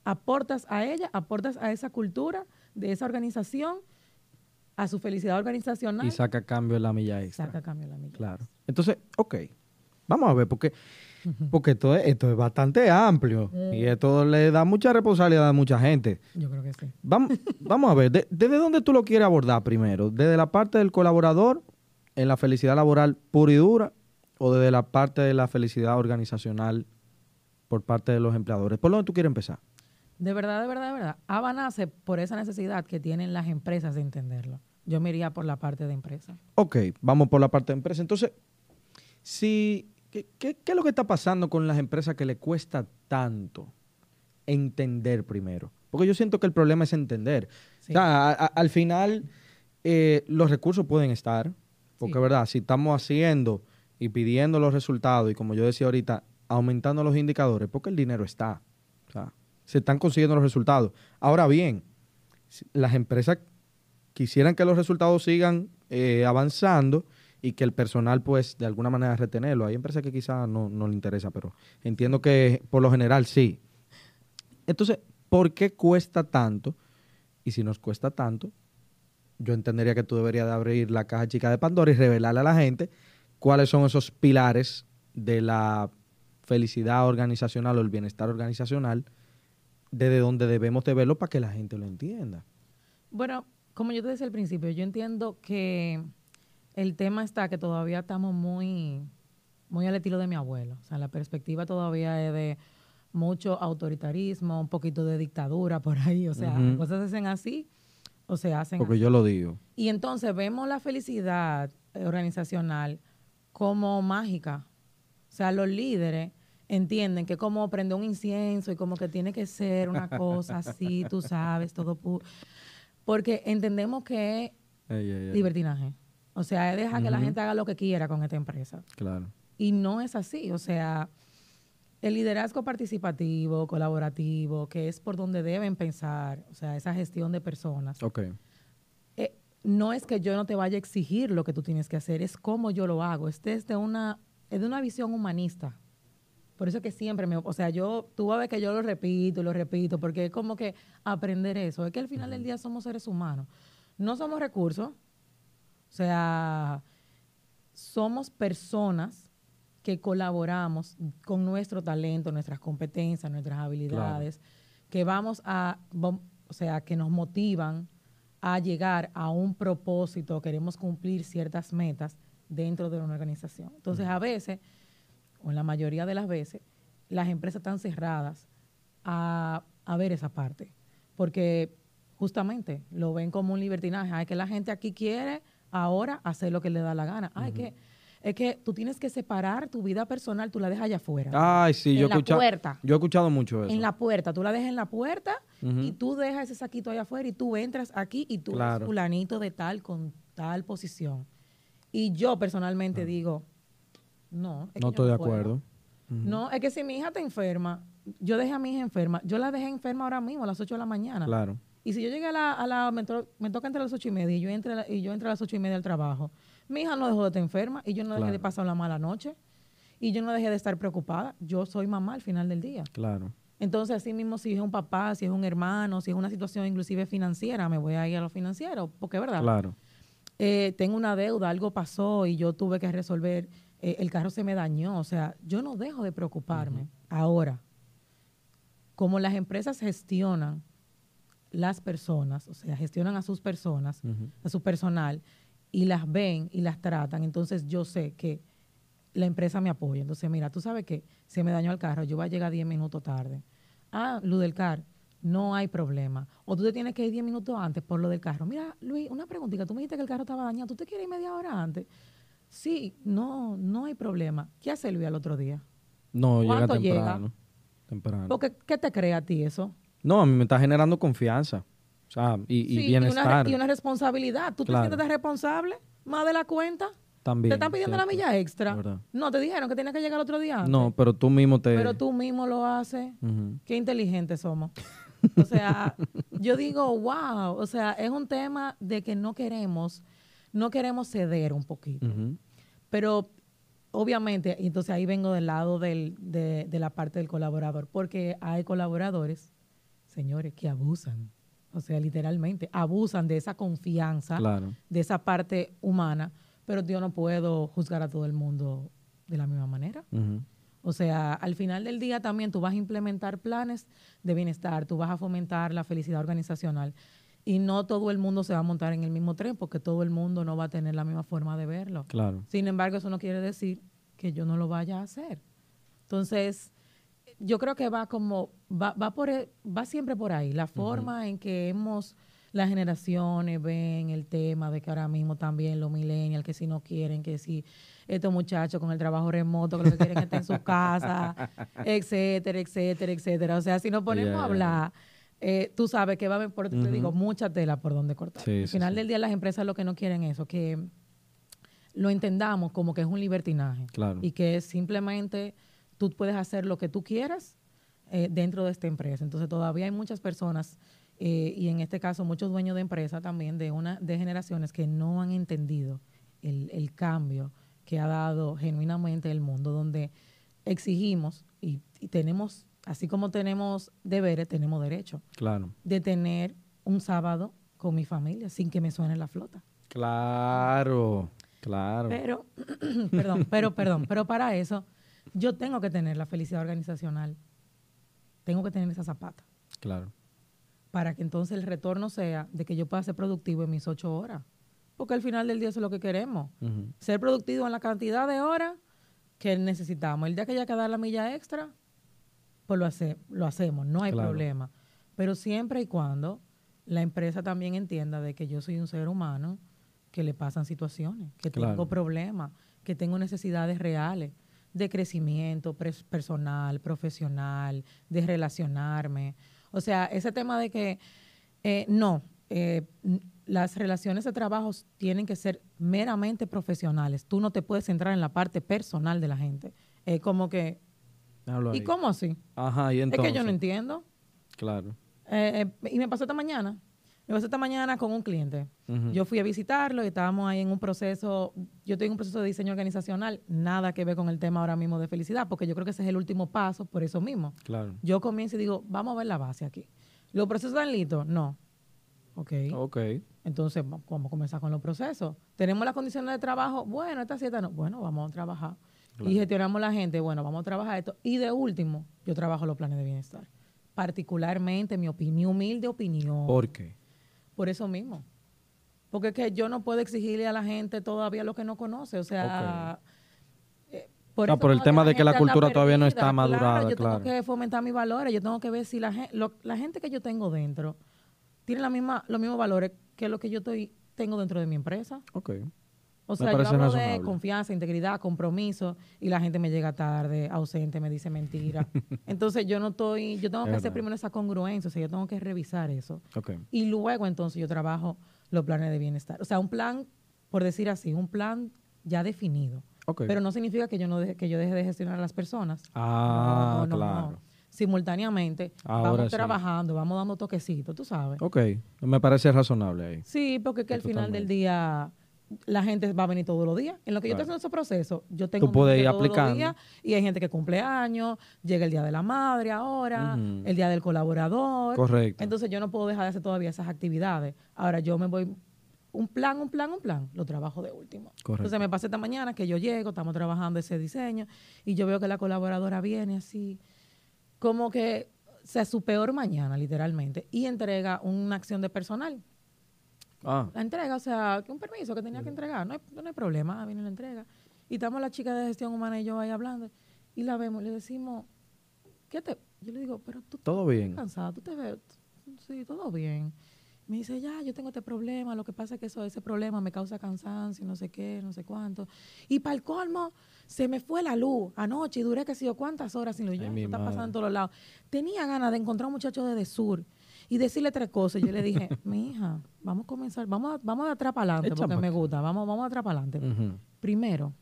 S1: aportas a ella, aportas a esa cultura de esa organización, a su felicidad organizacional.
S2: Y saca cambio la milla extra.
S1: Saca cambio la milla
S2: Claro. Entonces, ok, vamos a ver, porque porque esto es, esto es bastante amplio y esto le da mucha responsabilidad a mucha gente.
S1: Yo creo que sí.
S2: Vamos, vamos a ver, ¿desde dónde tú lo quieres abordar primero? ¿Desde la parte del colaborador en la felicidad laboral pura y dura o desde la parte de la felicidad organizacional por parte de los empleadores? ¿Por dónde tú quieres empezar?
S1: De verdad, de verdad, de verdad. ABA nace por esa necesidad que tienen las empresas de entenderlo. Yo me iría por la parte de empresa.
S2: Ok, vamos por la parte de empresa. Entonces, si ¿Qué, es lo que está pasando con las empresas que le cuesta tanto entender primero? Porque yo siento que el problema es entender. al final, eh, los recursos pueden estar, porque es verdad, si estamos haciendo y pidiendo los resultados, y como yo decía ahorita, aumentando los indicadores, porque el dinero está. se están consiguiendo los resultados. Ahora bien, las empresas quisieran que los resultados sigan eh, avanzando y que el personal, pues, de alguna manera retenerlo. Hay empresas que quizás no, no le interesa, pero entiendo que por lo general sí. Entonces, ¿por qué cuesta tanto? Y si nos cuesta tanto, yo entendería que tú deberías de abrir la caja chica de Pandora y revelarle a la gente cuáles son esos pilares de la felicidad organizacional o el bienestar organizacional, desde donde debemos de verlo para que la gente lo entienda.
S1: Bueno, como yo te decía al principio, yo entiendo que el tema está que todavía estamos muy, muy al estilo de mi abuelo. O sea, la perspectiva todavía es de mucho autoritarismo, un poquito de dictadura por ahí. O sea,
S2: Ujú.
S1: cosas se hacen así o se hacen
S2: Porque
S1: así.
S2: yo lo digo.
S1: Y entonces vemos la felicidad eh, organizacional como mágica. O sea, los líderes entienden que como prende un incienso y como que tiene que ser una cosa así, tú sabes, todo pu- Porque entendemos que es libertinaje. O sea, es dejar que la gente haga lo que quiera con esta empresa.
S2: Claro.
S1: Y no es así. O sea, el liderazgo participativo, colaborativo, que es por donde deben pensar, o sea, esa gestión de personas,
S2: Ok.
S1: eh, no es que yo no te vaya a exigir lo que tú tienes que hacer, es cómo yo lo hago. Este es de una, es de una visión humanista. Por eso es que siempre me, o sea, yo, tú vas a ver que yo lo repito lo repito, porque es como que aprender eso. Es que al final del día somos seres humanos. No somos recursos. O sea, somos personas que colaboramos con nuestro talento, nuestras competencias, nuestras habilidades, que vamos a, o sea, que nos motivan a llegar a un propósito, queremos cumplir ciertas metas dentro de una organización. Entonces, a veces, o en la mayoría de las veces, las empresas están cerradas a, a ver esa parte, porque justamente lo ven como un libertinaje. Ay, que la gente aquí quiere ahora hacer lo que le da la gana. Ay, que es que tú tienes que separar tu vida personal, tú la dejas allá afuera.
S2: Ay, sí, yo he
S1: en la
S2: escuchado.
S1: puerta.
S2: Yo he escuchado mucho eso.
S1: En la puerta, tú la dejas en la puerta y tú dejas ese saquito allá afuera y tú entras aquí y tú
S2: Claro.
S1: eres fulanito de tal con tal posición. Y yo personalmente digo, no. es
S2: no estoy de
S1: puedo.
S2: acuerdo.
S1: No, es que si mi hija está enferma, yo dejé a mi hija enferma, yo la dejé enferma ahora mismo a las 8 de la mañana.
S2: Claro.
S1: Y si yo llegué a la, a la me, to- me toca entrar a las ocho y media y yo entre y yo entro a las ocho y media al trabajo, mi hija no dejó de estar enferma y yo no dejé de pasar una mala noche y yo no dejé de estar preocupada. Yo soy mamá al final del día.
S2: Claro.
S1: Entonces, así mismo, si es un papá, si es un hermano, si es una situación inclusive financiera, me voy a ir a lo financiero, porque es verdad.
S2: Claro.
S1: Eh, tengo una deuda, algo pasó y yo tuve que resolver, eh, el carro se me dañó, o sea, yo no dejo de preocuparme. Ahora, como las empresas gestionan las personas, o sea, gestionan a sus personas, a su personal, y las ven y las tratan, entonces yo sé que la empresa me apoya. Entonces, mira, tú sabes que se me dañó el carro, yo voy a llegar 10 minutos tarde. Ah, Luz del car, no hay problema. O tú te tienes que ir 10 minutos antes por lo del carro. Mira, Luis, una preguntita. Tú me dijiste que el carro estaba dañado. ¿Tú te quieres ir media hora antes? Sí, no, no hay problema. ¿Qué hace Luis al otro día?
S2: No, llega
S1: ¿Cuánto llega?
S2: temprano. Temprano.
S1: Porque, ¿qué te crea a ti eso?
S2: No, a mí me está generando confianza. O sea, y, y
S1: Sí,
S2: bienestar
S1: Y una, y una responsabilidad. ¿Tú
S2: Claro.
S1: te sientes responsable más de la cuenta?
S2: también.
S1: ¿Te están pidiendo la milla extra?
S2: verdad.
S1: No, te dijeron que tienes que llegar el otro día antes.
S2: No, pero tú mismo te...
S1: Pero tú mismo lo haces. Qué inteligentes somos. O sea, yo digo, wow, o sea, es un tema de que no queremos, no queremos ceder un poquito. Pero obviamente, y entonces ahí vengo del lado del- de, de la parte del colaborador, porque hay colaboradores, señores, que abusan. O sea, literalmente, abusan de esa confianza,
S2: Claro.
S1: de esa parte humana, pero yo no puedo juzgar a todo el mundo de la misma manera. O sea, al final del día también tú vas a implementar planes de bienestar, tú vas a fomentar la felicidad organizacional y no todo el mundo se va a montar en el mismo tren porque todo el mundo no va a tener la misma forma de verlo.
S2: Claro.
S1: Sin embargo, eso no quiere decir que yo no lo vaya a hacer. Entonces, yo creo que va como, va, va, por, e- va siempre por ahí, la forma en que hemos, las generaciones ven el tema de que ahora mismo también los millennials, que si no quieren, que si estos muchachos con el trabajo remoto, que lo que quieren es estar en su casa, etcétera, etcétera, etcétera. O sea, si nos ponemos a hablar, eh, tú sabes que va a haber, por eso te digo, mucha tela por donde cortar.
S2: Sí,
S1: Al final
S2: sí.
S1: del día las empresas lo que no quieren es eso, que lo entendamos como que es un libertinaje
S2: Claro.
S1: y que simplemente tú puedes hacer lo que tú quieras eh, dentro de esta empresa. Entonces todavía hay muchas personas eh, y en este caso muchos dueños de empresa también de una de generaciones que no han entendido el, el cambio que ha dado genuinamente el mundo, donde exigimos y, y tenemos, así como tenemos deberes, tenemos derecho
S2: Claro.
S1: de tener un sábado con mi familia sin que me suene la flota.
S2: Claro. Claro.
S1: Pero, perdón, pero, perdón, pero para eso yo tengo que tener la felicidad organizacional. Tengo que tener esa zapata
S2: Claro.
S1: para que entonces el retorno sea de que yo pueda ser productivo en mis ocho horas. Porque al final del día eso es lo que queremos. Ser productivo en la cantidad de horas que necesitamos. El día que haya que dar la milla extra, pues lo, hace, lo hacemos, no hay
S2: Claro.
S1: problema. Pero siempre y cuando la empresa también entienda de que yo soy un ser humano que le pasan situaciones, que
S2: Claro.
S1: tengo problemas, que tengo necesidades reales de crecimiento personal, profesional, de relacionarme. O sea, ese tema de que eh, no, eh, las relaciones de trabajo tienen que ser meramente profesionales. Tú no te puedes centrar en la parte personal de la gente. Es como que, ¿y
S2: ahí.
S1: cómo así?
S2: Ajá, y entonces.
S1: Es que yo no entiendo.
S2: Claro.
S1: Eh, y me pasó esta mañana. Me pasó esta mañana con un cliente. Yo fui a visitarlo y estábamos ahí en un proceso, yo estoy en un proceso de diseño organizacional, nada que ver con el tema ahora mismo de felicidad, porque yo creo que ese es el último paso por eso mismo.
S2: Claro.
S1: Yo comienzo y digo, vamos a ver la base aquí. ¿Los procesos están listos? No. Ok.
S2: Ok.
S1: Entonces, va- vamos a comenzar con los procesos. ¿Tenemos las condiciones de trabajo? Bueno, esta cierta no. Bueno, vamos a trabajar.
S2: Claro.
S1: Y gestionamos la gente. Bueno, vamos a trabajar esto. Y de último, yo trabajo los planes de bienestar. Particularmente, mi opinión, humilde opinión.
S2: ¿Por qué?
S1: Por eso mismo. Porque es que yo no puedo exigirle a la gente todavía lo que no conoce. O sea, eh, eso
S2: por el tema de que la
S1: gente
S2: cultura todavía no está madurada,
S1: Claro, yo
S2: claro.
S1: tengo que fomentar mis valores. Yo tengo que ver si la, gen- lo- la gente que yo tengo dentro tiene la misma, los mismos valores que lo que yo estoy, tengo dentro de mi empresa.
S2: Ok.
S1: O sea, yo hablo de confianza, integridad, compromiso y la gente me llega tarde, ausente, me dice mentira. Entonces yo no estoy, yo tengo
S2: Es
S1: que hacer primero esa congruencia, o sea, yo tengo que revisar eso. Y luego entonces yo trabajo los planes de bienestar. O sea, un plan, por decir así, un plan ya definido. Pero no significa que yo no deje, que yo deje de gestionar a las personas.
S2: ah,
S1: No, no, no,
S2: claro.
S1: no. Simultáneamente
S2: Ahora
S1: vamos
S2: sí.
S1: trabajando, vamos dando toquecitos, tú sabes.
S2: Ok. Me parece razonable ahí.
S1: Sí, porque es que al final del día la gente va a venir todos los días. En lo que yo estoy haciendo ese proceso, yo tengo
S2: Tú puedes
S1: gente
S2: ir
S1: todos los
S2: aplicando.
S1: días, y hay gente que cumple años, llega el día de la madre ahora, el día del colaborador.
S2: Correcto.
S1: Entonces yo no puedo dejar de hacer todavía esas actividades. Ahora yo me voy, un plan, un plan, un plan, lo trabajo de último.
S2: Correcto.
S1: Entonces me pasé esta mañana que yo llego, estamos trabajando ese diseño y yo veo que la colaboradora viene así, como que o sea su peor mañana, literalmente, y entrega una acción de personal.
S2: Ah,
S1: La entrega, o sea, que un permiso que tenía que entregar, no hay, no hay problema, viene la entrega. Y estamos la chica de gestión humana y yo ahí hablando, y la vemos, y le decimos, ¿qué te...? Yo le digo, pero tú
S2: todo bien.
S1: cansada, tú te ves, sí, todo bien. Me dice, ya, yo tengo este problema, lo que pasa es que eso, ese problema me causa cansancio, no sé qué, no sé cuánto. Y para el colmo, se me fue la luz anoche y duré que sé yo cuántas horas sin luz.
S2: Ay,
S1: Ya, está pasando en todos lados. Tenía ganas de encontrar un muchacho desde sur y decirle tres cosas. Yo le dije, mi hija, vamos a comenzar, vamos a, vamos a atrás para adelante, porque me gusta, vamos, vamos a atrás para adelante. Primero,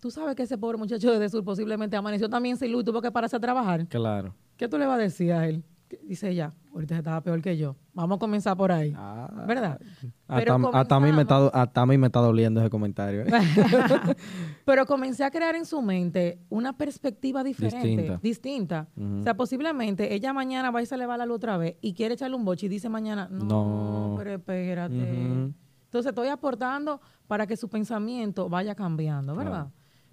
S1: tú sabes que ese pobre muchacho desde sur posiblemente amaneció también sin luz y tuvo que pararse a trabajar.
S2: Claro.
S1: ¿Qué tú le vas a decir a él? Dice ella, ahorita estaba peor que yo. Vamos a comenzar por ahí.
S2: Ah.
S1: ¿Verdad?
S2: Hasta,
S1: Pero
S2: hasta a mí me está, hasta a mí me está doliendo ese comentario. ¿eh?
S1: Pero comencé a crear en su mente una perspectiva diferente,
S2: Distinta.
S1: O sea, posiblemente ella mañana va y se le va la luz otra vez y quiere echarle un boche y dice mañana, no,
S2: No.
S1: pero espérate. Entonces estoy aportando para que su pensamiento vaya cambiando, ¿verdad?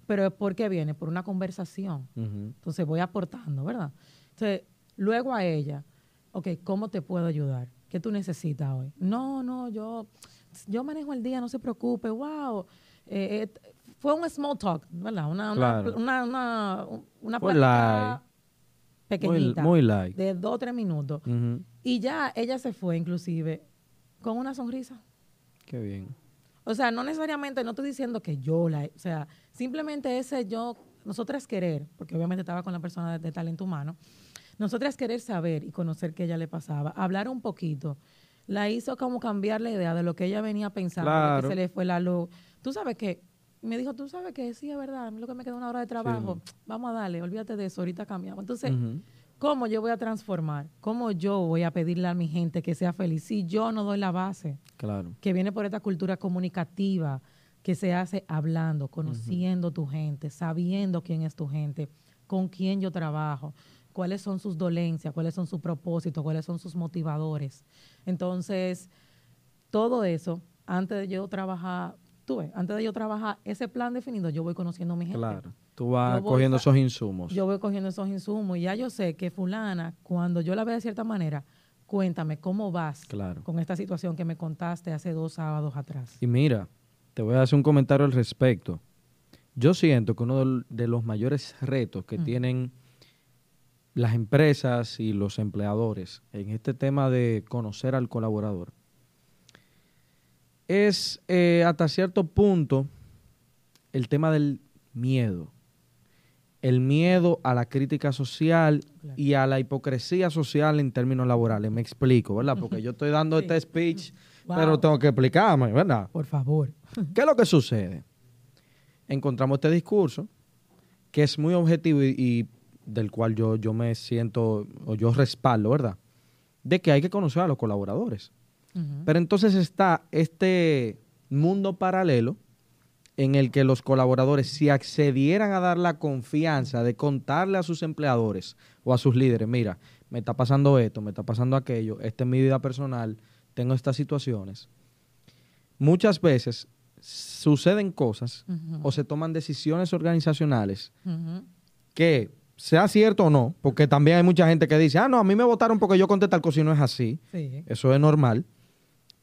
S1: Pero ¿por qué viene? Por una conversación. Entonces voy aportando, ¿verdad? Entonces, luego a ella, ok, ¿cómo te puedo ayudar? ¿Qué tú necesitas hoy? No, no, yo, yo manejo el día, no se preocupe, wow. Eh, eh, fue un small talk, ¿verdad? Una, una,
S2: Claro.
S1: una, una, una
S2: Muy,
S1: pequeñita,
S2: muy light.
S1: de dos o tres minutos. Y ya ella se fue, inclusive, con una sonrisa.
S2: Qué bien.
S1: O sea, no necesariamente, no estoy diciendo que yo la, o sea, simplemente ese yo, nosotras querer, porque obviamente estaba con la persona de, de talento humano, nosotras querer saber y conocer qué ella le pasaba, hablar un poquito, la hizo como cambiar la idea de lo que ella venía pensando,
S2: Claro.
S1: que se le fue la luz. Tú sabes que, me dijo, tú sabes que sí, es verdad, a mí lo que me queda una hora de trabajo, vamos a darle, olvídate de eso, ahorita cambiamos. Entonces. ¿Cómo yo voy a transformar? ¿Cómo yo voy a pedirle a mi gente que sea feliz si yo no doy la base?
S2: Claro.
S1: Que viene por esta cultura comunicativa que se hace hablando, conociendo tu gente, sabiendo quién es tu gente, con quién yo trabajo, cuáles son sus dolencias, cuáles son sus propósitos, cuáles son sus motivadores. Entonces, todo eso, antes de yo trabajar, tú ves, antes de yo trabajar ese plan definido, yo voy conociendo a mi gente.
S2: Claro. Tú vas
S1: Yo
S2: cogiendo esos insumos.
S1: Yo voy cogiendo esos insumos y ya yo sé que fulana, cuando yo la vea de cierta manera, cuéntame cómo vas
S2: Claro.
S1: con esta situación que me contaste hace dos sábados atrás.
S2: Y mira, te voy a hacer un comentario al respecto. Yo siento que uno de los mayores retos que
S1: Mm.
S2: tienen las empresas y los empleadores en este tema de conocer al colaborador es eh, hasta cierto punto el tema del miedo. El miedo a la crítica social
S1: Claro.
S2: y a la hipocresía social en términos laborales. Me explico, ¿verdad? Porque yo estoy dando
S1: Sí.
S2: este speech,
S1: Wow.
S2: pero tengo que explicarme, ¿verdad?
S1: Por favor.
S2: ¿Qué es lo que sucede? Encontramos este discurso que es muy objetivo y, y del cual yo, yo me siento o yo respaldo, ¿verdad? De que hay que conocer a los colaboradores. Pero entonces está este mundo paralelo en el que los colaboradores, si accedieran a dar la confianza de contarle a sus empleadores o a sus líderes, mira, me está pasando esto, me está pasando aquello, esta es mi vida personal, tengo estas situaciones, muchas veces suceden cosas o se toman decisiones organizacionales que sea cierto o no, porque también hay mucha gente que dice, ah, no, a mí me votaron porque yo conté tal cosa y no es así,
S1: Sí.
S2: eso es normal,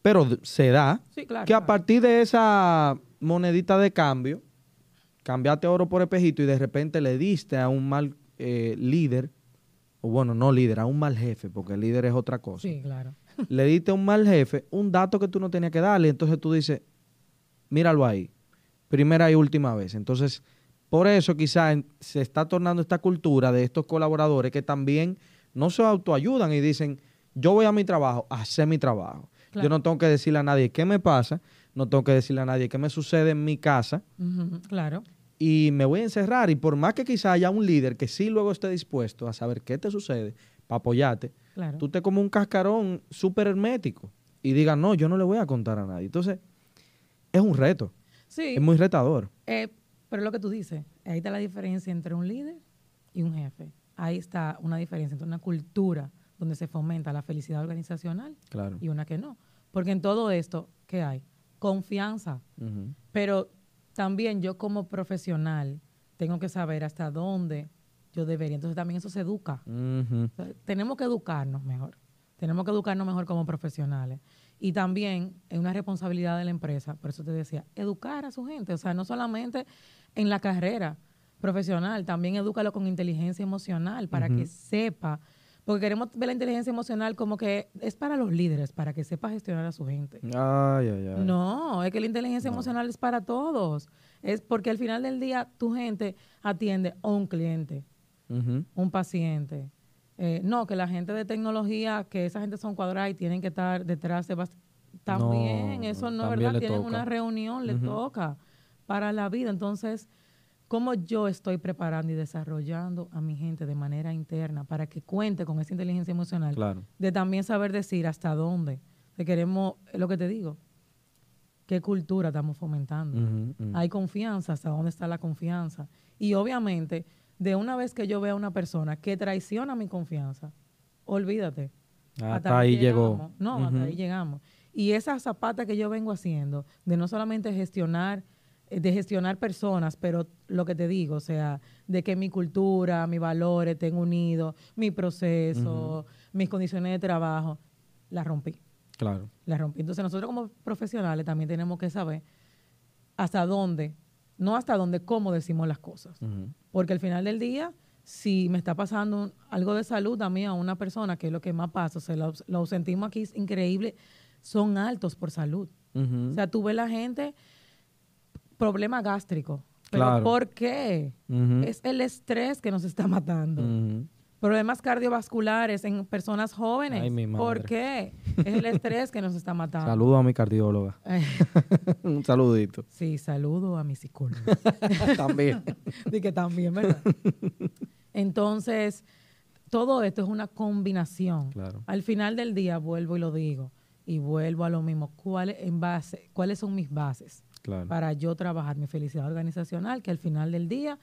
S2: pero se da
S1: Sí, claro.
S2: que a partir de esa monedita de cambio, cambiaste oro por espejito y de repente le diste a un mal eh, líder, o bueno, no líder, a un mal jefe, porque el líder es otra cosa.
S1: Sí, claro.
S2: Le diste a un mal jefe un dato que tú no tenías que darle, entonces tú dices, míralo ahí, primera y última vez. Entonces, por eso quizás se está tornando esta cultura de estos colaboradores que también no se autoayudan y dicen, yo voy a mi trabajo, a hacer mi trabajo.
S1: Claro.
S2: Yo no tengo que decirle a nadie qué me pasa, no tengo que decirle a nadie qué me sucede en mi casa
S1: Claro.
S2: y me voy a encerrar. Y por más que quizá haya un líder que sí luego esté dispuesto a saber qué te sucede para apoyarte,
S1: Claro.
S2: tú te como un cascarón súper hermético y digas, no, yo no le voy a contar a nadie. Entonces, es un reto,
S1: sí.
S2: es muy retador.
S1: Eh, pero lo que tú dices, ahí está la diferencia entre un líder y un jefe. Ahí está una diferencia entre una cultura donde se fomenta la felicidad organizacional
S2: Claro.
S1: y una que no. Porque en todo esto, ¿qué hay? Confianza. Pero también yo como profesional tengo que saber hasta dónde yo debería. Entonces también eso se educa.
S2: Ujú.
S1: O sea, tenemos que educarnos mejor. Tenemos que educarnos mejor como profesionales. Y también es una responsabilidad de la empresa, por eso te decía, educar a su gente. O sea, no solamente en la carrera profesional, también edúcalo con inteligencia emocional para que sepa. Porque queremos ver la inteligencia emocional como que es para los líderes, para que sepa gestionar a su gente.
S2: Ay, ay, ay.
S1: No, es que la inteligencia emocional es para todos. Es porque al final del día tu gente atiende a un cliente, un paciente. Eh, no, que la gente de tecnología, que esa gente son cuadradas y tienen que estar detrás de... También,
S2: No,
S1: eso no es verdad. Tienen
S2: toca.
S1: una reunión, le toca para la vida. Entonces, ¿cómo yo estoy preparando y desarrollando a mi gente de manera interna para que cuente con esa inteligencia emocional?
S2: Claro.
S1: de también saber decir hasta dónde que queremos, es lo que te digo, qué cultura estamos fomentando. Hay confianza, hasta dónde está la confianza. Y obviamente, de una vez que yo vea a una persona que traiciona mi confianza, olvídate.
S2: Hasta, ahí llegó.
S1: llegamos. No, hasta ahí llegamos. Y esa zapata que yo vengo haciendo, de no solamente gestionar, eh, de gestionar personas, pero lo que te digo, o sea, de que mi cultura, mis valores estén unidos, mi proceso, mis condiciones de trabajo, la rompí
S2: Claro.
S1: la rompí. Entonces nosotros como profesionales también tenemos que saber hasta dónde, no hasta dónde, cómo decimos las cosas. Porque al final del día, si me está pasando un- algo de salud a mí, a una persona, que es lo que más pasa, o sea, los sentimos aquí es increíble, son altos por salud. O sea, tú ves la gente, problema gástrico. ¿Pero
S2: Claro.
S1: por qué? Es el estrés que nos está matando. Problemas cardiovasculares en personas jóvenes.
S2: Ay, mi
S1: ¿Por qué? Es el estrés que nos está matando.
S2: Saludo a mi cardióloga. Un saludito.
S1: sí, saludo a mi psicólogo.
S2: También.
S1: de que también, ¿verdad? Entonces, todo esto es una combinación.
S2: Claro.
S1: Al final del día vuelvo y lo digo y vuelvo a lo mismo. ¿Cuál, en base, ¿Cuáles son mis bases
S2: Claro.
S1: para yo trabajar mi felicidad organizacional? Que al final del día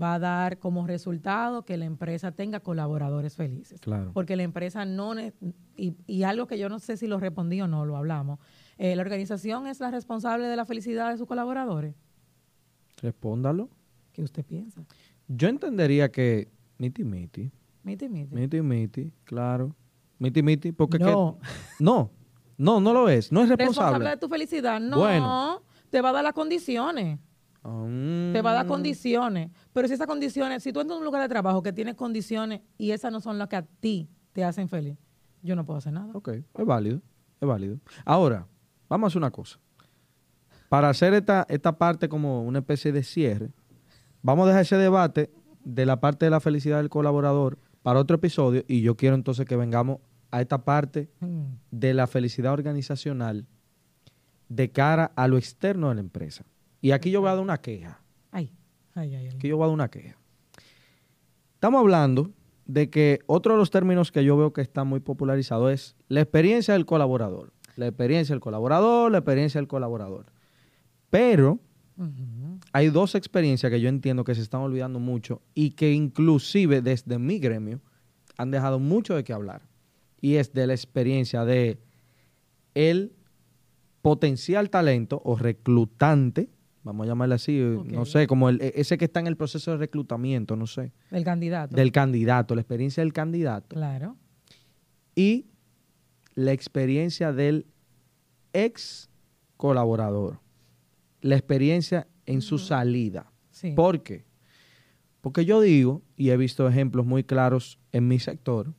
S1: va a dar como resultado que la empresa tenga colaboradores felices.
S2: Claro.
S1: Porque la empresa no... Y, y algo que yo no sé si lo respondí o no, lo hablamos. eh, la organización es la responsable de la felicidad de sus colaboradores.
S2: Respóndalo.
S1: ¿Qué usted piensa?
S2: Yo entendería que miti miti,
S1: Miti, miti.
S2: miti miti, claro. Miti miti, porque que-
S1: No.
S2: no, no, no lo es, no es
S1: responsable
S2: responsable.
S1: de tu felicidad. No,
S2: Bueno.
S1: te va a dar las condiciones.
S2: Mm,
S1: Te va a dar condiciones. Pero si esas condiciones, si tú entras en un lugar de trabajo que tiene condiciones y esas no son las que a ti te hacen feliz, yo no puedo hacer nada.
S2: Ok, es válido, es válido. Ahora, vamos a hacer una cosa. Para hacer esta, esta parte como una especie de cierre, vamos a dejar ese debate de la parte de la felicidad del colaborador para otro episodio y yo quiero entonces que vengamos a esta parte
S1: Mm.
S2: de la felicidad organizacional de cara a lo externo de la empresa. Y aquí yo voy a dar una queja.
S1: Ay, ay, ay. ay.
S2: Aquí yo voy a dar una queja. Estamos hablando de que otro de los términos que yo veo que está muy popularizado es la experiencia del colaborador. La experiencia del colaborador, la experiencia del colaborador. Pero hay dos experiencias que yo entiendo que se están olvidando mucho y que inclusive desde mi gremio han dejado mucho de qué hablar. Y es de la experiencia de el potencial talento o reclutante, vamos a llamarle así, eh, no sé, como el, e- ese que está en el proceso de reclutamiento, no sé,
S1: El candidato.
S2: del candidato, la experiencia del candidato
S1: Claro.
S2: y la experiencia del ex colaborador, la experiencia en su salida.
S1: Sí.
S2: ¿Por qué? Porque yo digo, y he visto ejemplos muy claros en mi sector,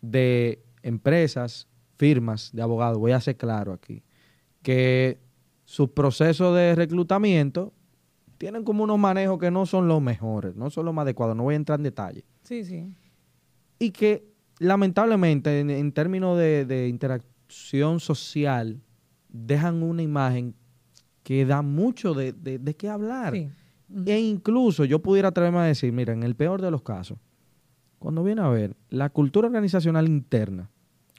S2: de empresas, firmas de abogados, voy a ser claro aquí, que sus procesos de reclutamiento tienen como unos manejos que no son los mejores, no son los más adecuados, no voy a entrar en detalle.
S1: Sí, sí.
S2: Y que lamentablemente en, en términos de, de interacción social dejan una imagen que da mucho de, de- de qué hablar.
S1: Sí.
S2: E incluso yo pudiera atreverme a decir, mira, en el peor de los casos, cuando viene a ver la cultura organizacional interna,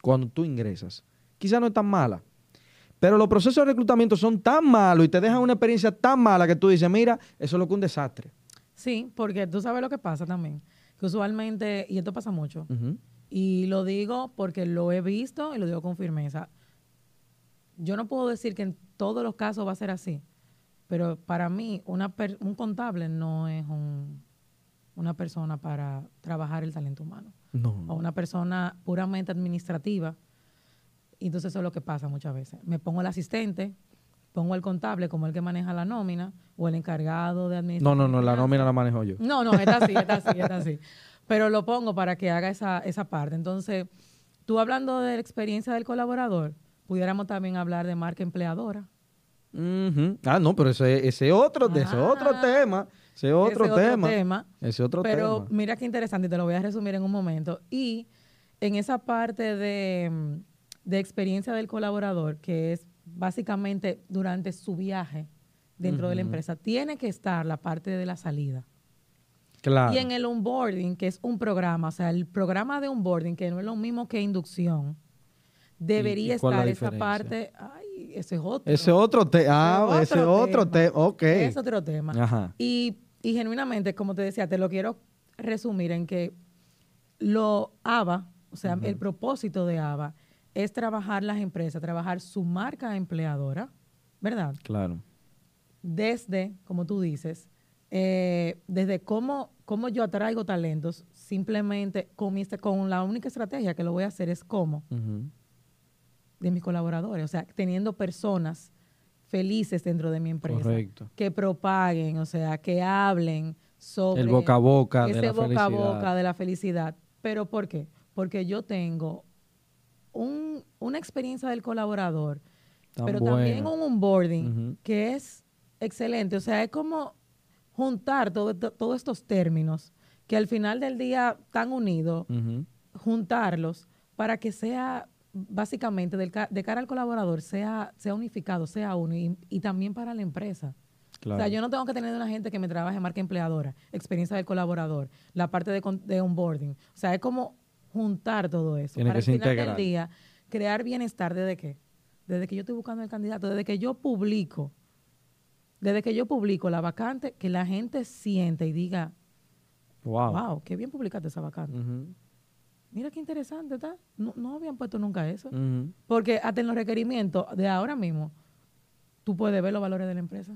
S2: cuando tú ingresas, quizá no es tan mala, pero los procesos de reclutamiento son tan malos y te dejan una experiencia tan mala que tú dices, mira, eso es lo que es un desastre.
S1: Sí, porque tú sabes lo que pasa también. Que usualmente, y esto pasa mucho, y lo digo porque lo he visto y lo digo con firmeza. Yo no puedo decir que en todos los casos va a ser así, pero para mí una per- un contable no es un- una persona para trabajar el talento humano
S2: No.
S1: o una persona puramente administrativa. Y entonces eso es lo que pasa muchas veces. Me pongo el asistente, pongo el contable como el que maneja la nómina o el encargado de
S2: No,
S1: administración.
S2: no, no, la nómina la manejo yo.
S1: No, no, está así, está así, está así. Pero lo pongo para que haga esa, esa parte. Entonces, tú hablando de la experiencia del colaborador, pudiéramos también hablar de marca empleadora.
S2: Ah, no, pero ese ese otro, ese
S1: Ah.
S2: otro tema. Ese otro
S1: Ese
S2: tema.
S1: tema.
S2: Ese otro
S1: Pero
S2: tema.
S1: mira qué interesante, te lo voy a resumir en un momento. Y en esa parte de, de experiencia del colaborador, que es básicamente durante su viaje dentro de la empresa, tiene que estar la parte de la salida.
S2: Claro.
S1: Y en el onboarding, que es un programa, o sea, el programa de onboarding, que no es lo mismo que inducción, debería
S2: y
S1: estar esa parte. Ay, ese es otro.
S2: Ese otro tema. Ah,
S1: Ese
S2: otro tema. Ok.
S1: Es otro tema.
S2: Ajá.
S1: Y, y genuinamente, como te decía, te lo quiero resumir en que lo ABA, o sea, el propósito de ABA es trabajar las empresas, trabajar su marca empleadora, ¿verdad?
S2: Claro.
S1: desde, como tú dices, eh, desde cómo, cómo yo atraigo talentos, simplemente con, mi, est- con la única estrategia que lo voy a hacer es cómo de mis colaboradores, o sea, teniendo personas felices dentro de mi empresa,
S2: Correcto.
S1: que propaguen, o sea, que hablen sobre
S2: El boca a boca de
S1: ese
S2: la
S1: boca
S2: felicidad.
S1: a boca de la felicidad. ¿Pero por qué? Porque yo tengo un- una experiencia del colaborador,
S2: Tan
S1: pero también un onboarding que es excelente. O sea, es como juntar todo todos estos términos que al final del día están unidos, juntarlos para que sea básicamente del de cara al colaborador sea, sea unificado, sea uno y, y también para la empresa. O sea, yo no tengo que tener una gente que me trabaje marca empleadora, experiencia del colaborador, la parte de, de onboarding. O sea, es como juntar todo eso.
S2: Tiene
S1: para
S2: que
S1: final
S2: integrar.
S1: del día crear bienestar desde qué? Desde que yo estoy buscando el candidato, desde que yo publico, desde que yo publico la vacante, que la gente siente y diga,
S2: Wow.
S1: wow, qué bien publicaste esa vacante. Mira qué interesante está. No, no habían puesto nunca eso. Porque hasta en los requerimientos de ahora mismo, tú puedes ver los valores de la empresa.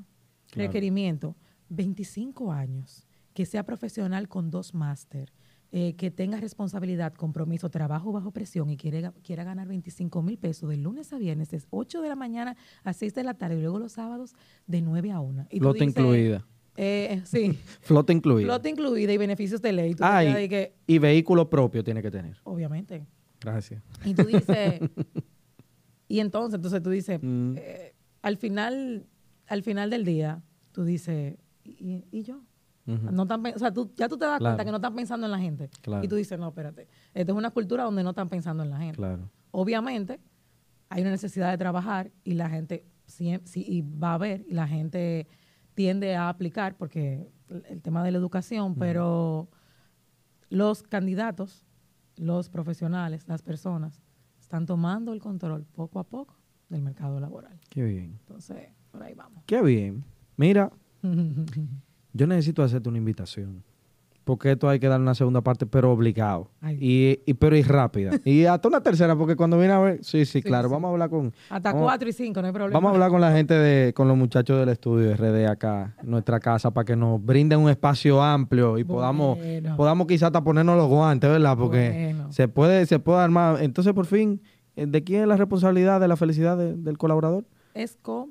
S2: Claro.
S1: Requerimiento, 25 años, que sea profesional con dos máster, eh, que tenga responsabilidad, compromiso, trabajo bajo presión y quiere, quiera ganar 25 mil pesos de lunes a viernes, es 8 de la mañana a 6 de la tarde y luego los sábados de 9 a 1. Y
S2: Flota
S1: dices,
S2: incluida.
S1: eh, sí,
S2: Flota incluida.
S1: flota incluida y beneficios de ley.
S2: Ah,
S1: que,
S2: Y vehículo propio tiene que tener.
S1: obviamente.
S2: Gracias.
S1: Y tú dices, y entonces, entonces tú dices,
S2: Mm.
S1: eh, al final, al final del día, tú dices, ¿y, y yo? No están, pe- o sea, tú, ya tú te das
S2: Claro.
S1: cuenta que no están pensando en la gente.
S2: Claro.
S1: Y tú dices, no, espérate, esta es una cultura donde no están pensando en la gente.
S2: Claro.
S1: Obviamente, hay una necesidad de trabajar y la gente sí, y va a haber, y la gente tiende a aplicar, porque el, el tema de la educación, pero los candidatos, los profesionales, las personas, están tomando el control poco a poco del mercado laboral.
S2: Qué bien.
S1: Entonces, por ahí vamos.
S2: Qué bien. Mira, yo necesito hacerte una invitación. Porque esto hay que dar una segunda parte, pero obligado. Y, y- pero y rápida. y hasta una tercera, porque cuando viene a ver. Sí, sí,
S1: Sí,
S2: claro.
S1: sí.
S2: Vamos a hablar con.
S1: Hasta
S2: vamos-
S1: cuatro y cinco, no hay problema.
S2: Vamos a hablar con la gente de, con los muchachos del estudio RD acá, nuestra casa, para que nos brinden un espacio amplio y podamos,
S1: Bueno.
S2: podamos quizás hasta ponernos los guantes, ¿verdad? Porque
S1: Bueno.
S2: se puede, se puede armar. Entonces, por fin, eh, ¿de quién es la responsabilidad de la felicidad de- del colaborador?
S1: Es co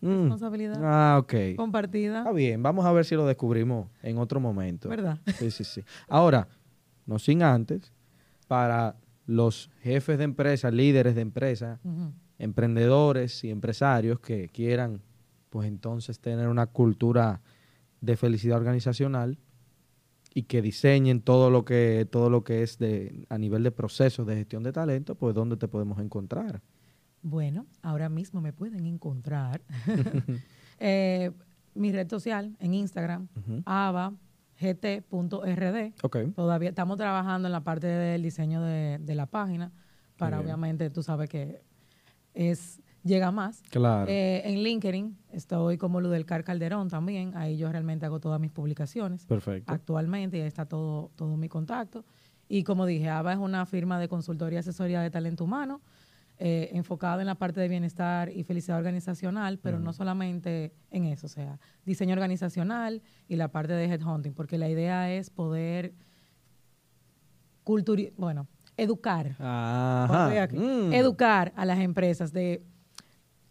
S2: Mm.
S1: responsabilidad
S2: Ah, ok.
S1: compartida,
S2: Está bien, vamos a ver si lo descubrimos en otro momento.
S1: ¿verdad?
S2: Sí, sí, sí. Ahora, no sin antes, para los jefes de empresas, líderes de empresas,
S1: Ujú.
S2: emprendedores y empresarios que quieran, pues entonces tener una cultura de felicidad organizacional y que diseñen todo lo que todo lo que es de a nivel de procesos de gestión de talento, pues dónde te podemos encontrar.
S1: Bueno, ahora mismo me pueden encontrar eh, mi red social en Instagram,
S2: Ujú.
S1: ava.gt.rd.
S2: Ok.
S1: Todavía estamos trabajando en la parte del diseño de, de la página para obviamente, tú sabes que es llega más.
S2: Claro.
S1: Eh, en LinkedIn estoy como Ludelcar Calderón también. Ahí yo realmente hago todas mis publicaciones
S2: Perfecto.
S1: actualmente y ahí está todo, todo mi contacto. Y como dije, ABA es una firma de consultoría y asesoría de talento humano eh, enfocada en la parte de bienestar y felicidad organizacional, pero no solamente en eso, o sea, diseño organizacional y la parte de headhunting, porque la idea es poder culturi bueno, educar
S2: Ajá. Mm.
S1: educar a las empresas de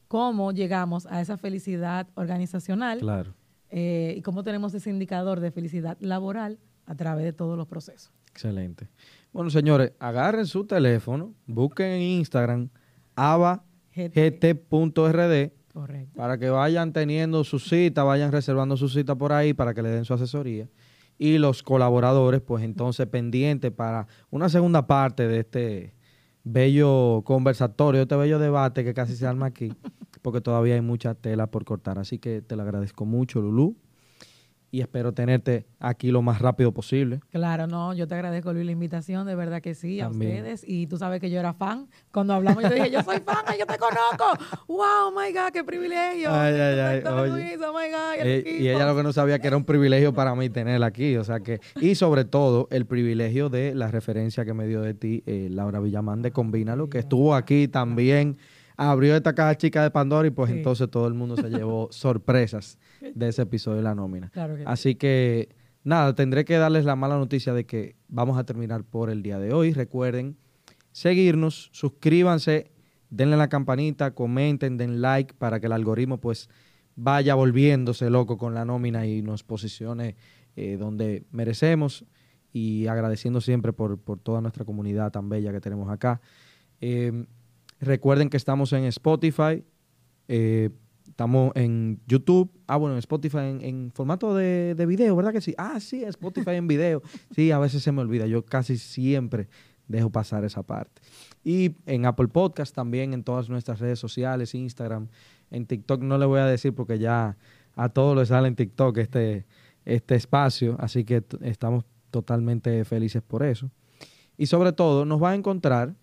S1: cómo llegamos a esa felicidad organizacional
S2: Claro.
S1: eh, y cómo tenemos ese indicador de felicidad laboral a través de todos los procesos.
S2: Excelente. Bueno, señores, agarren su teléfono, busquen en Instagram
S1: Correcto.
S2: para que vayan teniendo su cita, vayan reservando su cita por ahí para que le den su asesoría. Y los colaboradores, pues entonces pendientes para una segunda parte de este bello conversatorio, este bello debate que casi se arma aquí, porque todavía hay mucha tela por cortar. Así que te lo agradezco mucho, Lulú, y espero tenerte aquí lo más rápido posible.
S1: Claro, no, yo te agradezco Luis la invitación, de verdad que sí, a ustedes. Y tú sabes que yo era fan. Cuando hablamos, yo dije, yo soy fan, yo te conozco. ¡Wow, my God, qué privilegio!
S2: Ay, ay, ay,
S1: Perfecto,
S2: oye.
S1: Luis, oh my God, el
S2: Eh, y ella lo que no sabía que era un privilegio para mí tenerla aquí, o sea que y sobre todo el privilegio de la referencia que me dio de ti eh, Laura Villamán de Combínalo, que estuvo aquí también, abrió esta caja chica de Pandora y pues
S1: Sí.
S2: entonces todo el mundo se llevó sorpresas de ese episodio de la nómina.
S1: Claro que sí.
S2: Así que nada, tendré que darles la mala noticia de que vamos a terminar por el día de hoy. Recuerden seguirnos, suscríbanse, denle la campanita, comenten, den like para que el algoritmo pues vaya volviéndose loco con la nómina y nos posicione eh, donde merecemos y agradeciendo siempre por, por toda nuestra comunidad tan bella que tenemos acá. Eh, recuerden que estamos en Spotify, eh, estamos en YouTube, ah bueno, en Spotify en, formato de, de video, ¿verdad que sí? Ah, sí, Spotify en video. Sí, a veces se me olvida, yo casi siempre dejo pasar esa parte. Y en Apple Podcast también, en todas nuestras redes sociales, Instagram, en TikTok no le voy a decir porque ya a todos les sale en TikTok este, este espacio, así que estamos totalmente felices por eso. Y sobre todo, nos va a encontrar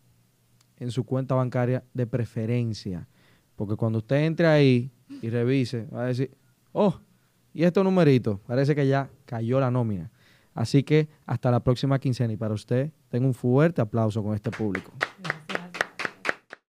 S2: en su cuenta bancaria de preferencia, porque cuando usted entre ahí y revise, va a decir, oh, y este numerito, parece que ya cayó la nómina. Así que hasta la próxima quincena y para usted, tengo un fuerte aplauso con este público.